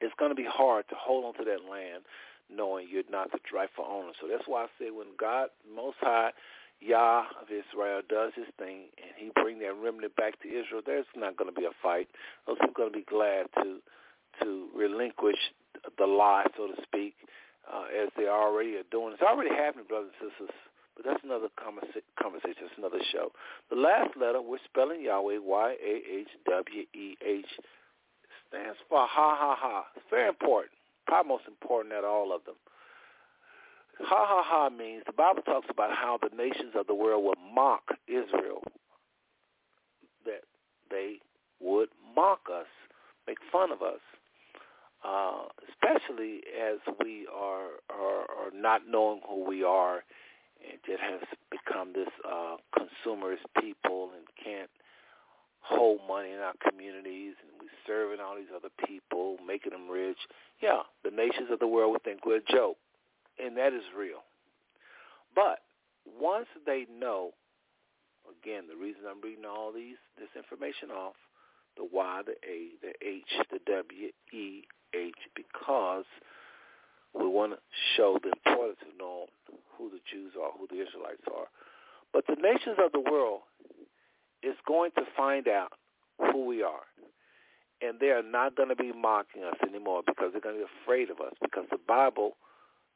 it's going to be hard to hold on to that land knowing you're not the rightful owner. So that's why I say when God Most High, Yah of Israel, does his thing and he bring that remnant back to Israel, there's not going to be a fight. Those people are going to be glad to to relinquish the lie, so to speak, uh, as they already are doing. It's already happening, brothers and sisters. But that's another conversation. That's another show. The last letter, we're spelling Yahweh, Y-A-H-W-E-H, stands for ha ha ha. It's very important. Probably most important out of all of them. Ha ha ha means the Bible talks about how the nations of the world would mock Israel. That they would mock us, make fun of us uh, especially as we are, are are not knowing who we are, and it has become this uh, consumerist people and can't hold money in our communities, and we're serving all these other people, making them rich. Yeah, the nations of the world would think we're a joke, and that is real. But once they know, again, the reason I'm reading all these this information off, the Y, the A, the H, the W, E, H because we want to show the importance of knowing who the Jews are, who the Israelites are. But the nations of the world is going to find out who we are. And they are not going to be mocking us anymore because they're going to be afraid of us because the Bible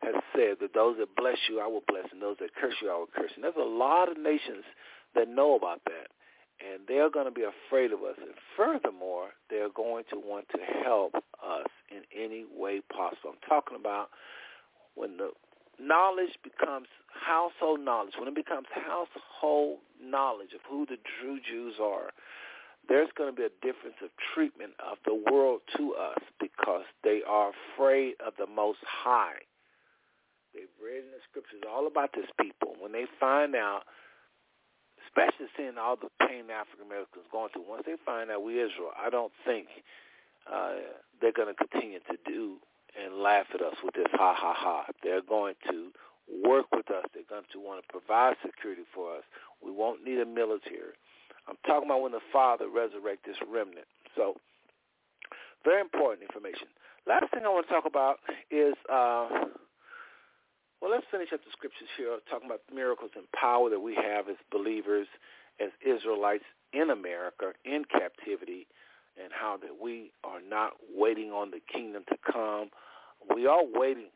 has said that those that bless you, I will bless, and those that curse you, I will curse. And there's a lot of nations that know about that and they're going to be afraid of us. And furthermore, they're going to want to help us in any way possible. I'm talking about when the knowledge becomes household knowledge, when it becomes household knowledge of who the true Jews are, there's going to be a difference of treatment of the world to us because they are afraid of the Most High. They've read in the scriptures all about this people. When they find out especially seeing all the pain African Americans going through. Once they find out we Israel, I don't think uh, they're going to continue to do and laugh at us with this ha ha ha. They're going to work with us. They're going to want to provide security for us. We won't need a military. I'm talking about when the Father resurrect this remnant. So, very important information. Last thing I want to talk about is uh, well, let's finish up the scriptures here, talking about miracles and power that we have as believers, as Israelites in America, in captivity, and how that we are not waiting on the kingdom to come. We are waiting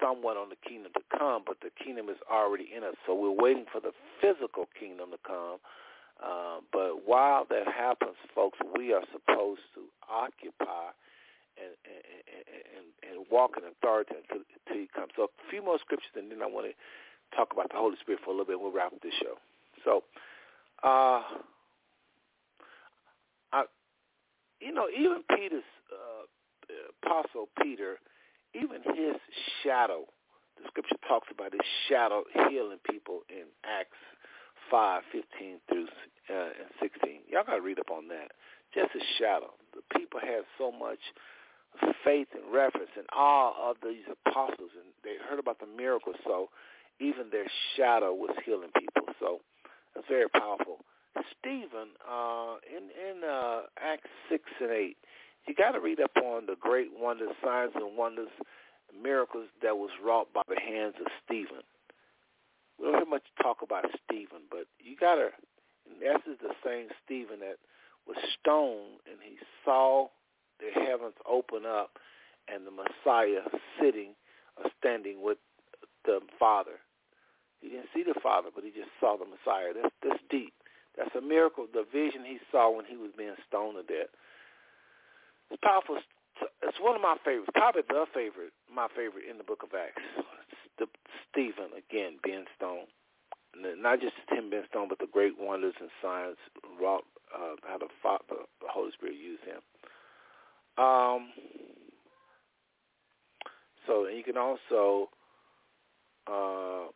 somewhat on the kingdom to come, but the kingdom is already in us. So we're waiting for the physical kingdom to come. Uh, but while that happens, folks, we are supposed to occupy and and, and, and walk in authority until, until he comes. So a few more scriptures, and then I want to talk about the Holy Spirit for a little bit. And we'll wrap up this show. So, uh, I, you know, even Peter's uh, apostle Peter, even his shadow. The scripture talks about his shadow healing people in Acts five fifteen through uh, and 16. Y'all got to read up on that. Just a shadow. The people had so much faith and reference and awe of these apostles, and they heard about the miracles. So even their shadow was healing people. So that's very powerful. Stephen, uh, in in uh, Acts six and eight, you got to read up on the great wonders, signs and wonders, miracles that was wrought by the hands of Stephen. We don't hear much talk about Stephen, but you got to. In essence, the same Stephen that was stoned, and he saw the heavens open up and the Messiah sitting or standing with the Father. He didn't see the Father, but he just saw the Messiah. That's that's deep. That's a miracle. The vision he saw when he was being stoned to death. Powerful. It's one of my favorites. Probably the favorite. My favorite in the Book of Acts. The, Stephen again being stoned. Not just him being stoned, but the great wonders and signs wrought. Uh, how the, Father, the Holy Spirit used him. Um, so you can also uh,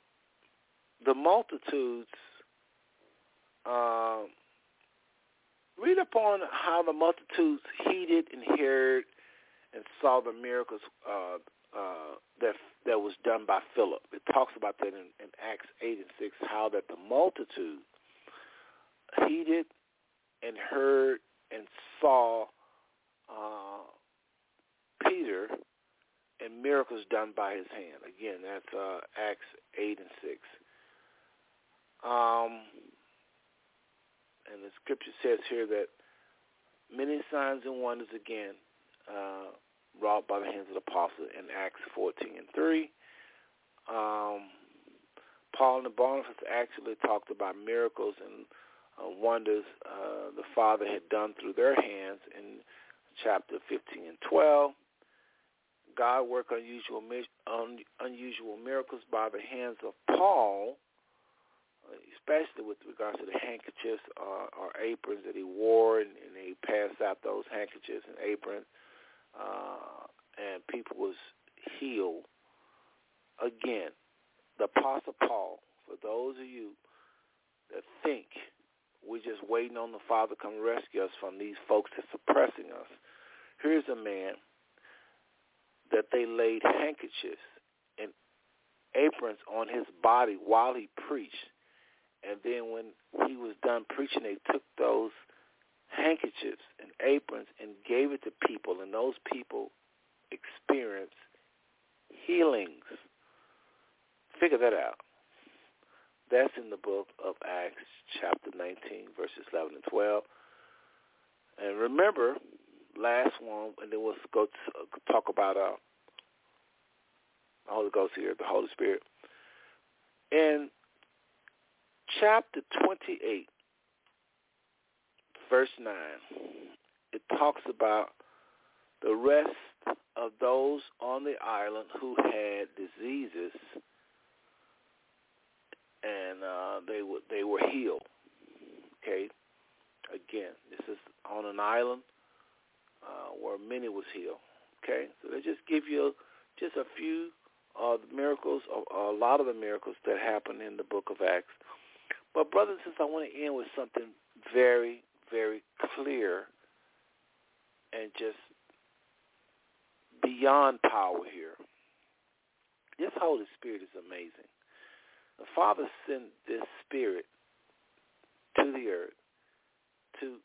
the multitudes. Uh, read upon how the multitudes heeded and heard and saw the miracles uh, uh, that that was done by Philip. It talks about that in, in Acts eight and six, how that the multitude heeded and heard and saw uh, Peter and miracles done by his hand. Again, that's uh, Acts 8 and 6. Um, and the scripture says here that many signs and wonders again uh, wrought by the hands of the apostle in Acts 14 and 3. Um, Paul and the Barnabas actually talked about miracles and uh, wonders uh, the Father had done through their hands in chapter 15 and 12. God worked unusual un, unusual miracles by the hands of Paul, especially with regards to the handkerchiefs or, or aprons that he wore, and, and he passed out those handkerchiefs and aprons, uh, and people was healed. Again, the Apostle Paul, for those of you that think we're just waiting on the Father to come rescue us from these folks that's suppressing us, here's a man that they laid handkerchiefs and aprons on his body while he preached. And then when he was done preaching, they took those handkerchiefs and aprons and gave it to people, and those people experienced healings. Figure that out. That's in the book of Acts, chapter 19, verses 11 and 12. And remember, last one, and then we'll go to, uh, talk about uh, the Holy Ghost here, the Holy Spirit. In chapter 28, verse 9, it talks about the rest of those on the island who had diseases and uh, they were they were healed. Okay, again, this is on an island uh, where many was healed. Okay, so they just give you just a few uh, the miracles, a, a lot of the miracles that happen in the book of Acts. But brothers and sisters, I want to end with something very, very clear and just beyond power here. This Holy Spirit is amazing. The Father sent this Spirit to the earth to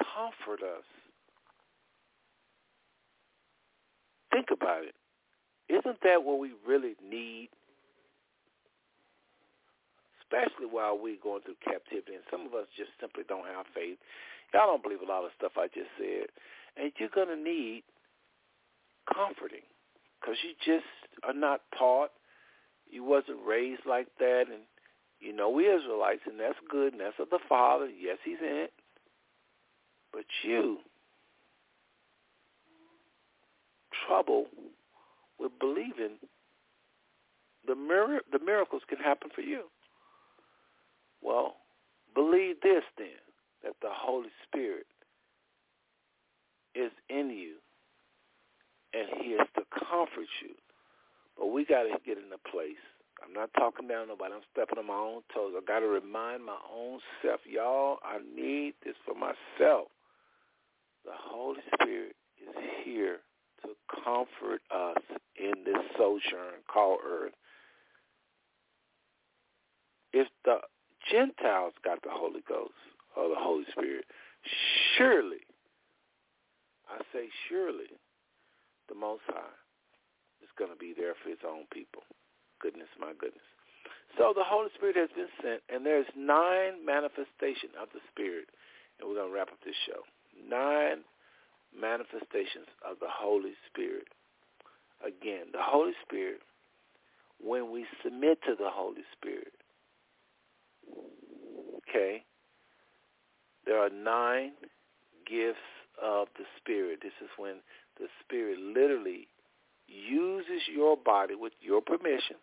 comfort us Think about it. Isn't that what we really need? Especially while we're going through captivity, and some of us just simply don't have faith. Y'all don't believe a lot of stuff I just said, and you're going to need comforting because you just are not taught. You wasn't raised like that, and you know we Israelites, and that's good, and that's of the Father. Yes, He's in it, but you trouble with believing the mir- the miracles can happen for you. Well, believe this then that the Holy Spirit is in you and he is to comfort you. But we got to get in a place. I'm not talking down nobody. I'm stepping on my own toes. I got to remind my own self, y'all, I need this for myself. The Holy Spirit is here to comfort us in this sojourn called earth. If the Gentiles got the Holy Ghost or the Holy Spirit, surely, I say surely, the Most High is going to be there for his own people. Goodness, my goodness. So the Holy Spirit has been sent, and there's nine manifestations of the Spirit. And we're going to wrap up this show. Nine manifestations of the Holy Spirit. Again, the Holy Spirit, when we submit to the Holy Spirit, okay, there are nine gifts of the Spirit. This is when the Spirit literally uses your body with your permission.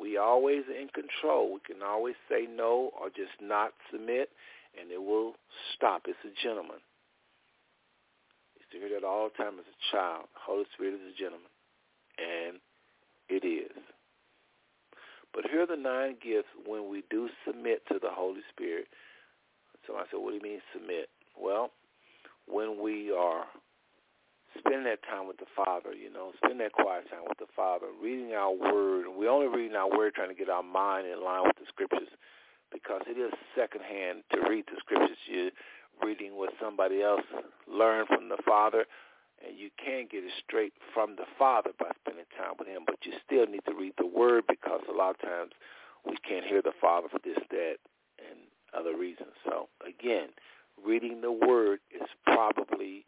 We always in control. We can always say no or just not submit, and it will stop. It's a gentleman. used to hear that all the time as a child. Holy Spirit is a gentleman, and it is. But here are the nine gifts when we do submit to the Holy Spirit. Somebody said, what do you mean submit? Well, when we are spending that time with the Father, you know, spend that quiet time with the Father, reading our Word. We're only reading our Word trying to get our mind in line with the Scriptures because it is secondhand to read the Scriptures. You're reading what somebody else learned from the Father, and you can get it straight from the Father by spending time with Him, but you still need to read the Word because a lot of times we can't hear the Father for this, that, and other reasons. So, again, reading the Word is probably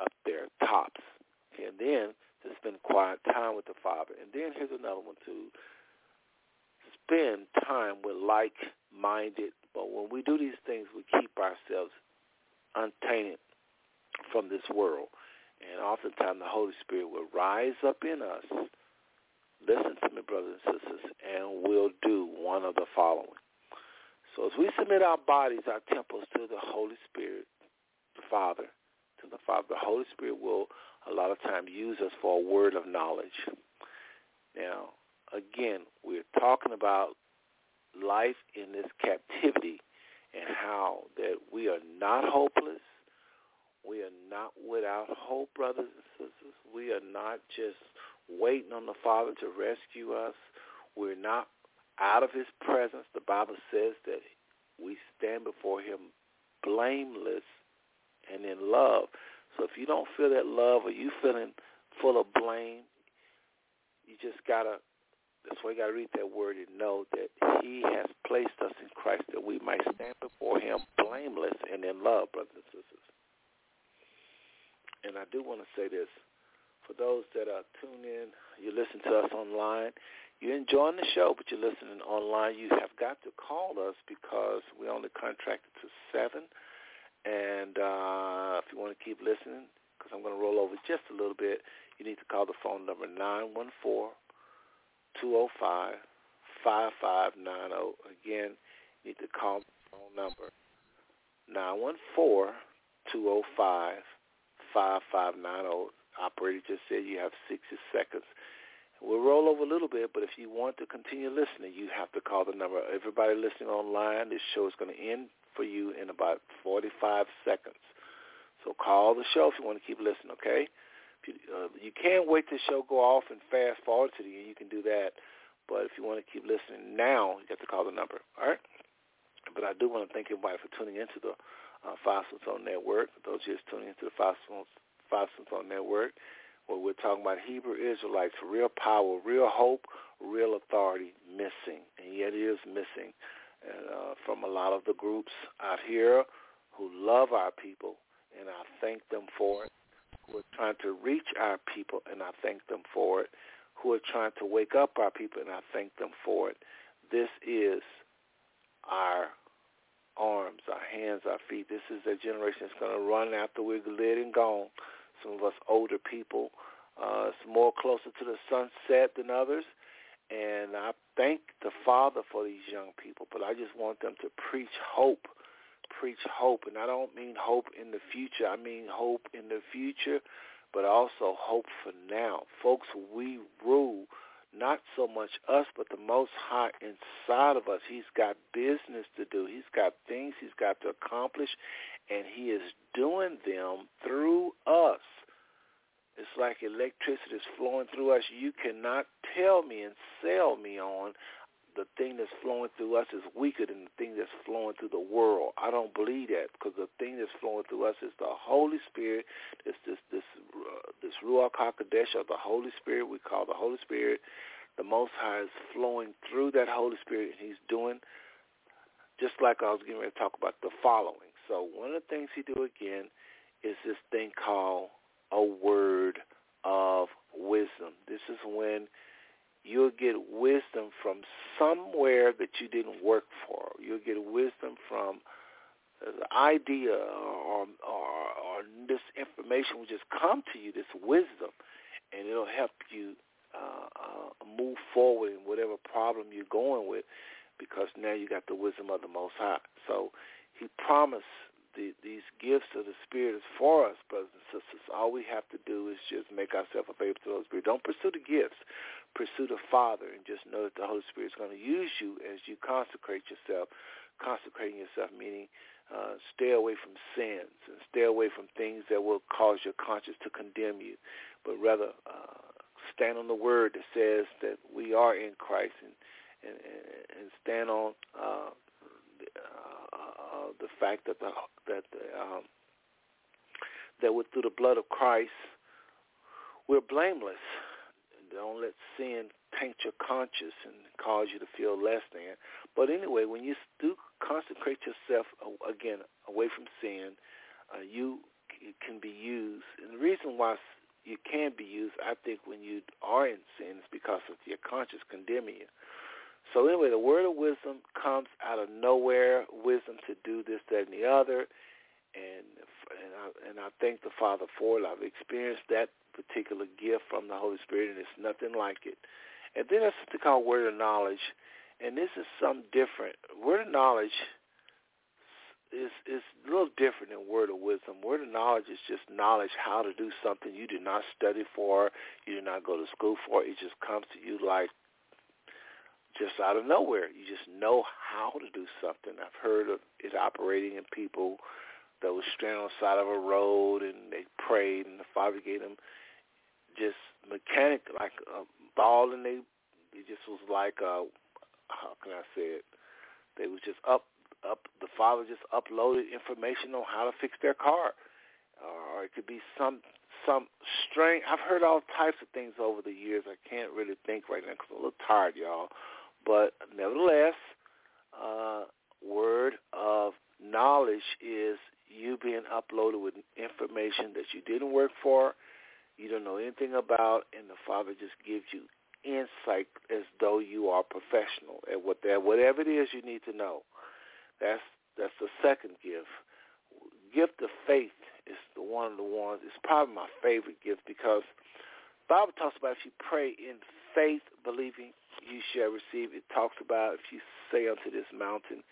up there, tops. And then to spend quiet time with the Father. And then here's another one too. Spend time with like-minded. But when we do these things, we keep ourselves untainted from this world. And oftentimes the Holy Spirit will rise up in us. Listen to me, brothers and sisters, and we'll do one of the following. So as we submit our bodies, our temples to the Holy Spirit, the Father, to the Father, the Holy Spirit will a lot of times use us for a word of knowledge. Now, again, we're talking about life in this captivity and how that we are not hopeless. We are not without hope, brothers and sisters. We are not just waiting on the Father to rescue us. We're not out of his presence. The Bible says that we stand before him blameless and in love. So if you don't feel that love or you feeling full of blame, you just gotta that's why you gotta read that word and know that he has placed us in Christ that we might stand before him blameless and in love, brothers and sisters. And I do want to say this. For those that are tuned in, you listen to us online, you're enjoying the show, but you're listening online, you have got to call us because we only contracted to 7. And uh, if you want to keep listening, because I'm going to roll over just a little bit, you need to call the phone number 914-205-5590. Again, you need to call the phone number 914-205-5590. Operator just said you have 60 seconds. We'll roll over a little bit, but if you want to continue listening, you have to call the number. Everybody listening online, this show is going to end for you in about 45 seconds. So call the show if you want to keep listening, okay? You, uh, you can wait the show go off and fast forward to the end. You can do that. But if you want to keep listening now, you have to call the number, all right? But I do want to thank everybody for tuning into the uh, Five Network. Those just tuning into the Five Zone Network where we're talking about Hebrew Israelites, real power, real hope, real authority missing, and yet it is missing uh, from a lot of the groups out here who love our people, and I thank them for it. Who are trying to reach our people, and I thank them for it. Who are trying to wake up our people, and I thank them for it. This is our arms, our hands, our feet. This is the generation that's going to run after we're lit and gone some of us older people. Uh, it's more closer to the sunset than others. And I thank the Father for these young people, but I just want them to preach hope, preach hope. And I don't mean hope in the future. I mean hope in the future, but also hope for now. Folks, we rule not so much us, but the Most High inside of us. He's got business to do. He's got things he's got to accomplish, and he is doing them through us. It's like electricity is flowing through us. You cannot tell me and sell me on the thing that's flowing through us is weaker than the thing that's flowing through the world. I don't believe that because the thing that's flowing through us is the Holy Spirit. It's this this uh, this Ruach Hakodesh of the Holy Spirit we call the Holy Spirit. The Most High is flowing through that Holy Spirit, and He's doing just like I was getting ready to talk about the following. So one of the things He do again is this thing called a word of wisdom. This is when you'll get wisdom from somewhere that you didn't work for. You'll get wisdom from the idea or, or, or this information will just come to you, this wisdom, and it'll help you uh, uh, move forward in whatever problem you're going with because now you got the wisdom of the Most High. So he promised the, these gifts of the Spirit is for us, brothers and sisters. All we have to do is just make ourselves available to the Holy Spirit. Don't pursue the gifts. Pursue the Father and just know that the Holy Spirit is going to use you as you consecrate yourself. Consecrating yourself meaning uh, stay away from sins and stay away from things that will cause your conscience to condemn you, but rather uh, stand on the word that says that we are in Christ and and, and stand on uh, uh, the fact that the that the, um, that with through the blood of Christ we're blameless. Don't let sin taint your conscience and cause you to feel less than. But anyway, when you do consecrate yourself again away from sin, uh, you can be used. And the reason why you can be used, I think, when you are in sin is because of your conscience condemning you. So anyway, the word of wisdom comes out of nowhere. Wisdom to do this, that, and the other, and and I, and I thank the Father for it. I've experienced that particular gift from the Holy Spirit, and it's nothing like it. And then there's something called word of knowledge, and this is something different. Word of knowledge is is a little different than word of wisdom. Word of knowledge is just knowledge how to do something you did not study for, you did not go to school for. It just comes to you like just out of nowhere. You just know how to do something. I've heard of it operating in people that was stranded on the side of a road and they prayed and the Father gave them just mechanic like a ball and they it just was like uh how can I say it? They was just up up the father just uploaded information on how to fix their car. Or it could be some some strange I've heard all types of things over the years. I can't really think right now because I'm a little tired, y'all. But nevertheless, uh, word of knowledge is you being uploaded with information that you didn't work for, you don't know anything about, and the Father just gives you insight as though you are professional at what that whatever it is you need to know. That's that's the second gift. Gift of faith is the one of the ones. It's probably my favorite gift because Bible talks about if you pray in faith, believing, you shall receive. It talks about if you say unto this mountain,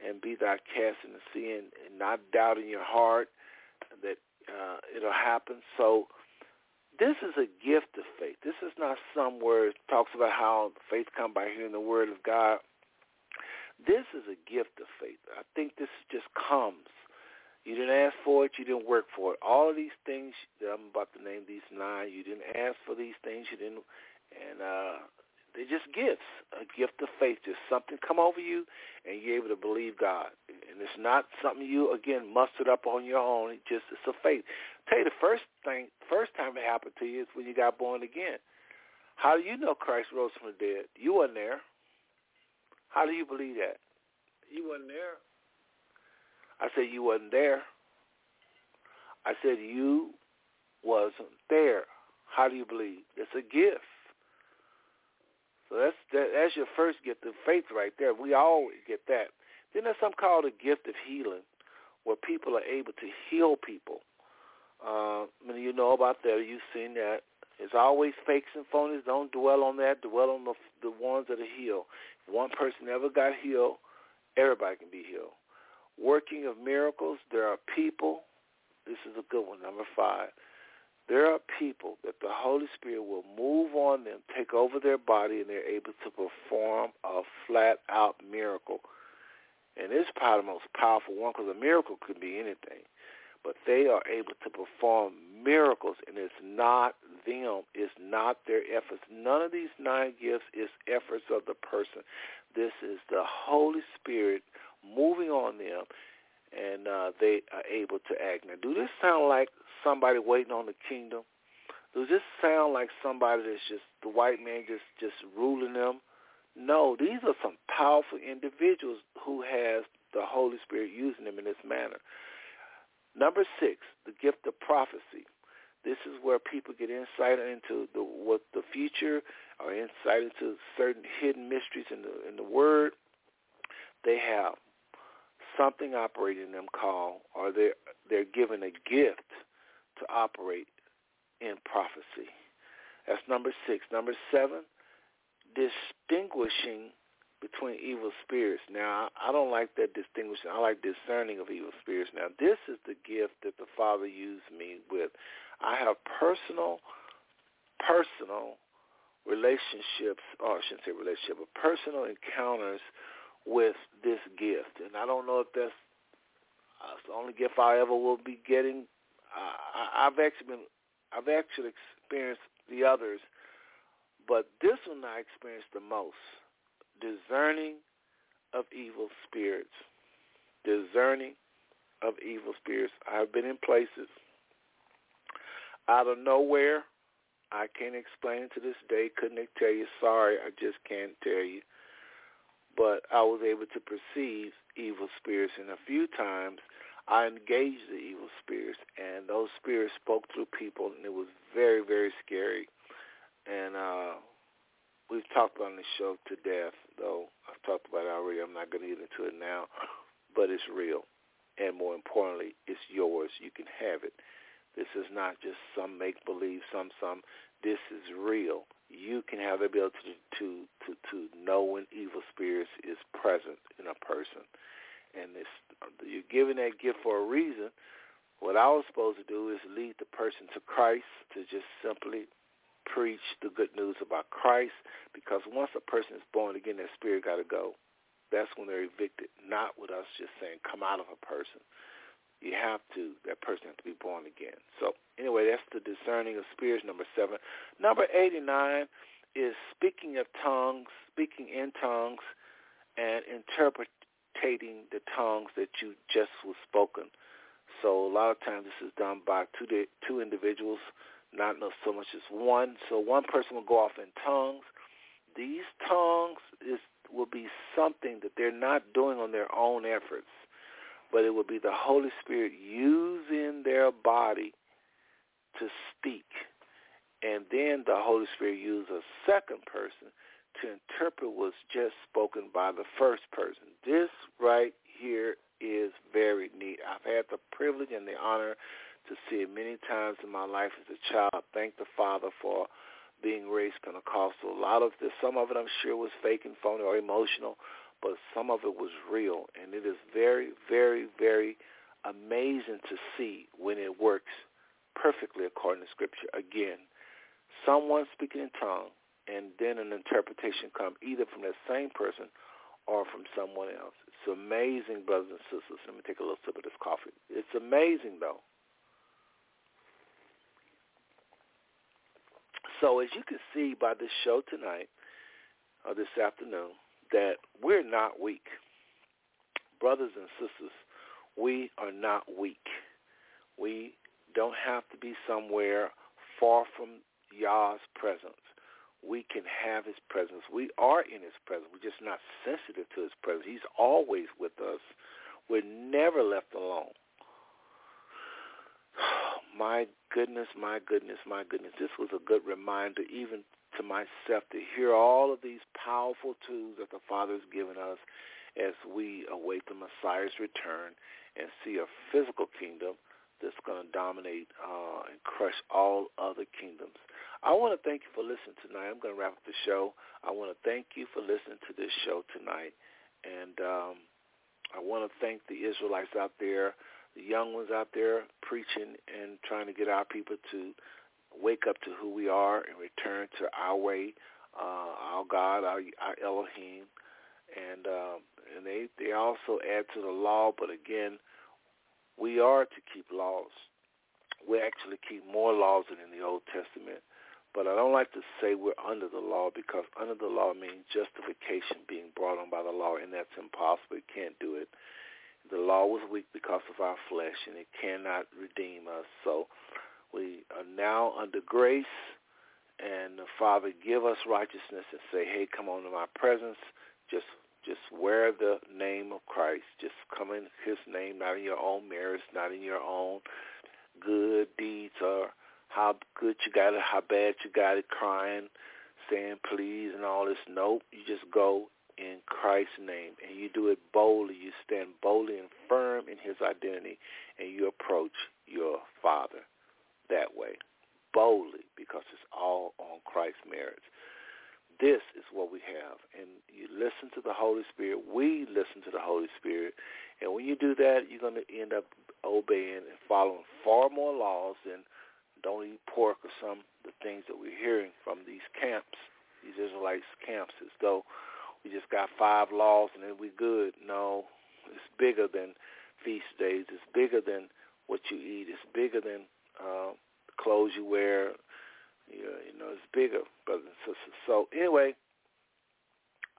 and be thou cast in the sea, and, and not doubt in your heart that uh, it'll happen. So this is a gift of faith. This is not some word it talks about how faith come by hearing the word of God. This is a gift of faith. I think this just comes. You didn't ask for it. You didn't work for it. All of these things that I'm about to name, these nine, you didn't ask for these things. You didn't, and uh, they're just gifts, a gift of faith. Just something come over you, and you're able to believe God. And it's not something you again mustered up on your own. It just it's a faith. Tell you the first thing, first time it happened to you is when you got born again. How do you know Christ rose from the dead? You weren't there. How do you believe that? You wasn't there. I said you wasn't there. I said you wasn't there. How do you believe? It's a gift. So that's that, that's your first gift of faith right there. We always get that. Then there's something called a gift of healing, where people are able to heal people. Uh, I mean, you know about that. You've seen that. It's always fakes and phonies. Don't dwell on that. Dwell on the the ones that are healed. If one person ever got healed, everybody can be healed. Working of miracles. There are people. This is a good one. Number five there are people that the Holy Spirit will move on them, take over their body, and they're able to perform a flat-out miracle. And it's probably the most powerful one because a miracle could be anything. But they are able to perform miracles, and it's not them. It's not their efforts. None of these nine gifts is efforts of the person. This is the Holy Spirit moving on them, and uh, they are able to act. Now, do this sound like somebody waiting on the kingdom? Does this sound like somebody that's just the white man just just ruling them? No, these are some powerful individuals who has the Holy Spirit using them in this manner. Number six, the gift of prophecy. This is where people get insight into the what the future or insight into certain hidden mysteries in the in the word. They have something operating in them called or they're they're given a gift to operate in prophecy. That's number six. Number seven, distinguishing between evil spirits. Now, I don't like that distinguishing. I like discerning of evil spirits. Now, this is the gift that the Father used me with. I have personal, personal relationships, or I shouldn't say relationship, but personal encounters with this gift. And I don't know if that's, uh, the only gift I ever will be getting. I, I've actually been, I've actually experienced the others, but this one I experienced the most discerning of evil spirits. Discerning of evil spirits. I've been in places out of nowhere. I can't explain it to this day. Couldn't tell you. Sorry, I just can't tell you. But I was able to perceive evil spirits, and a few times I engaged the evil spirits, and those spirits spoke through people, and it was very, very scary. And uh, we've talked on the show to death, though I've talked about it already. I'm not going to get into it now, but it's real, and more importantly, it's yours. You can have it. This is not just some make believe, some some. This is real. You can have the ability to to to know when evil spirits is present in a person, and this you're given that gift for a reason. What I was supposed to do is lead the person to Christ to just simply preach the good news about Christ because once a person is born again, that spirit got to go. That's when they're evicted, not with us just saying come out of a person. You have to, that person has to be born again. So anyway, that's the discerning of spirits, number seven. Number 89 is speaking of tongues, speaking in tongues, and interpreting the tongues that you just was spoken. So a lot of times this is done by two two individuals not so much as one. So one person will go off in tongues. These tongues is will be something that they're not doing on their own efforts, but it will be the Holy Spirit using their body to speak. And then the Holy Spirit uses a second person to interpret what's just spoken by the first person. This right here is very neat. I've had the privilege and the honor to see it many times in my life as a child. Thank the Father for being raised Pentecostal. A lot of this, some of it I'm sure was fake and phony or emotional, but some of it was real. And it is very, very, very amazing to see when it works perfectly according to Scripture. Again, someone speaking in tongue and then an interpretation come either from that same person or from someone else. It's amazing, brothers and sisters. Let me take a little sip of this coffee. It's amazing, though. So as you can see by this show tonight, or this afternoon, that we're not weak. Brothers and sisters, we are not weak. We don't have to be somewhere far from Yah's presence. We can have his presence. We are in his presence. We're just not sensitive to his presence. He's always with us. We're never left alone. my goodness, my goodness, my goodness. This was a good reminder even to myself to hear all of these powerful tools that the Father has given us as we await the Messiah's return and see a physical kingdom that's going to dominate uh, and crush all other kingdoms. I want to thank you for listening tonight. I'm going to wrap up the show. I want to thank you for listening to this show tonight. And um, I want to thank the Israelites out there the young ones out there preaching and trying to get our people to wake up to who we are and return to our way, uh, our God, our, our Elohim, and um, and they they also add to the law. But again, we are to keep laws. We actually keep more laws than in the Old Testament. But I don't like to say we're under the law because under the law means justification being brought on by the law, and that's impossible. You can't do it the law was weak because of our flesh, and it cannot redeem us. So we are now under grace, and the Father give us righteousness and say, hey, come on to my presence. Just Just wear the name of Christ. Just come in his name, not in your own merits, not in your own good deeds or how good you got it, how bad you got it, crying, saying please and all this. Nope. You just go in Christ's name and you do it boldly. You stand boldly and firm in his identity and you approach your Father that way, boldly, because it's all on Christ's merits. This is what we have. And you listen to the Holy Spirit. We listen to the Holy Spirit. And when you do that, you're going to end up obeying and following far more laws than don't eat pork or some of the things that we're hearing from these camps, these Israelites camps, as though we just got five laws and then we're good. No, it's bigger than feast days. It's bigger than what you eat. It's bigger than uh, clothes you wear. Yeah, you know, it's bigger, brothers and sisters. So anyway,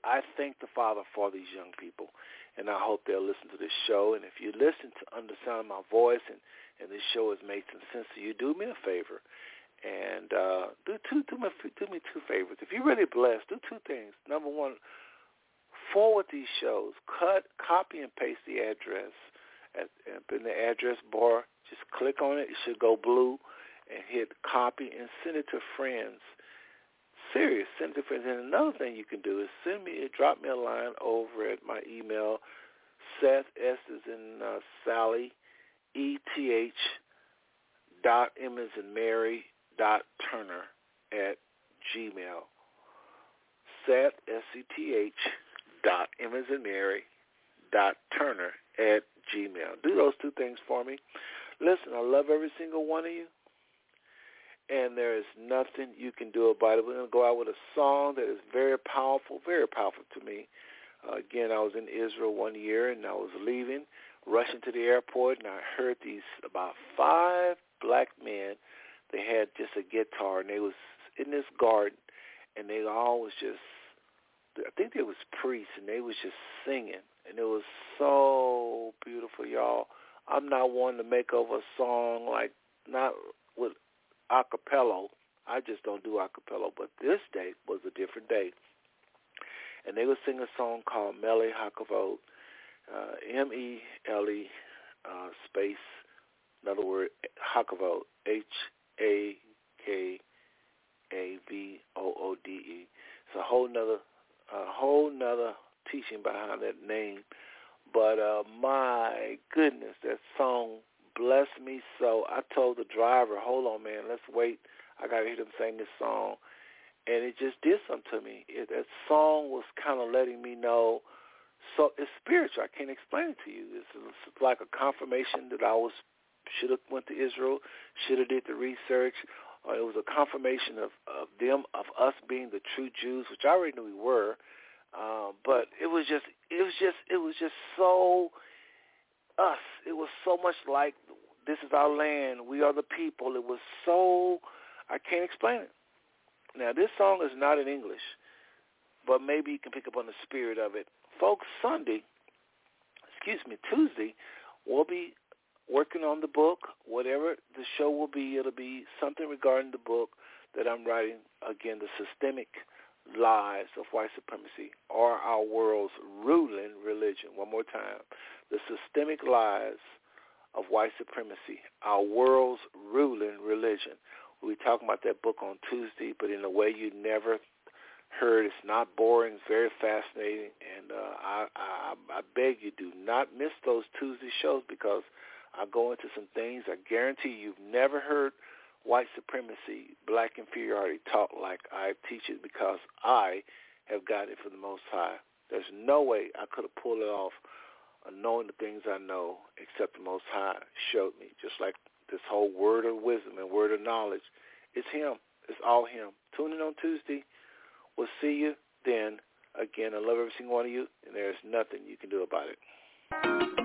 I thank the Father for these young people, and I hope they'll listen to this show. And if you listen to understand my voice and and this show has made some sense to you, do me a favor and uh, do two do me do me two favors. If you're really blessed, do two things. Number one, forward these shows. Cut, copy, and paste the address at, in the address bar. Just click on it. It should go blue, and hit copy and send it to friends. Serious, send it to friends. And another thing you can do is send me, drop me a line over at my email. Seth S is in uh, Sally E-T-H dot M as in Mary dot Turner at Gmail. Seth, S-E-T-H dot as in Mary dot Turner at Gmail. Do those two things for me. Listen, I love every single one of you. And there is nothing you can do about it. We're going to go out with a song that is very powerful, very powerful to me. Uh, again, I was in Israel one year, and I was leaving rushing to the airport, and I heard these about five black men. They had just a guitar, and they was in this garden, and they all was just. I think they was priests, and they was just singing, and it was so beautiful, y'all. I'm not one to make over a song like not with acapella. I just don't do acapella, but this day was a different day. And they would sing a song called Mele Hakavod, uh, M-E-L-E uh, space, in other words, Hakavote, H-A-K-A-V-O-O-D-E. It's a whole nother, a whole nother teaching behind that name. But uh, my goodness, that song blessed me so. I told the driver, hold on, man, let's wait. I got to hear them sing this song. And it just did something to me. It, that song was kind of letting me know – so it's spiritual. I can't explain it to you. It's, it's like a confirmation that I was should have went to Israel, should have did the research. Or it was a confirmation of, of them, of us being the true Jews, which I already knew we were. Um, but it was just, it was just, it was just so us. It was so much like this is our land. We are the people. It was so, I can't explain it. Now this song is not in English, but maybe you can pick up on the spirit of it folks, Sunday, excuse me, Tuesday, we'll be working on the book. Whatever the show will be, it'll be something regarding the book that I'm writing. Again, the systemic lies of white supremacy or our world's ruling religion. One more time. The systemic lies of white supremacy, our world's ruling religion. We'll be talking about that book on Tuesday, but in a way you never heard. It's not boring. It's very fascinating, and uh, I, I I beg you do not miss those Tuesday shows because I go into some things I guarantee you've never heard white supremacy, black inferiority taught like I teach it because I have got it from the Most High. There's no way I could have pulled it off knowing the things I know except the Most High showed me. Just like this whole word of wisdom and word of knowledge, it's Him. It's all Him. Tune in on Tuesday. We'll see you then. Again, I love every single one of you, and there's nothing you can do about it.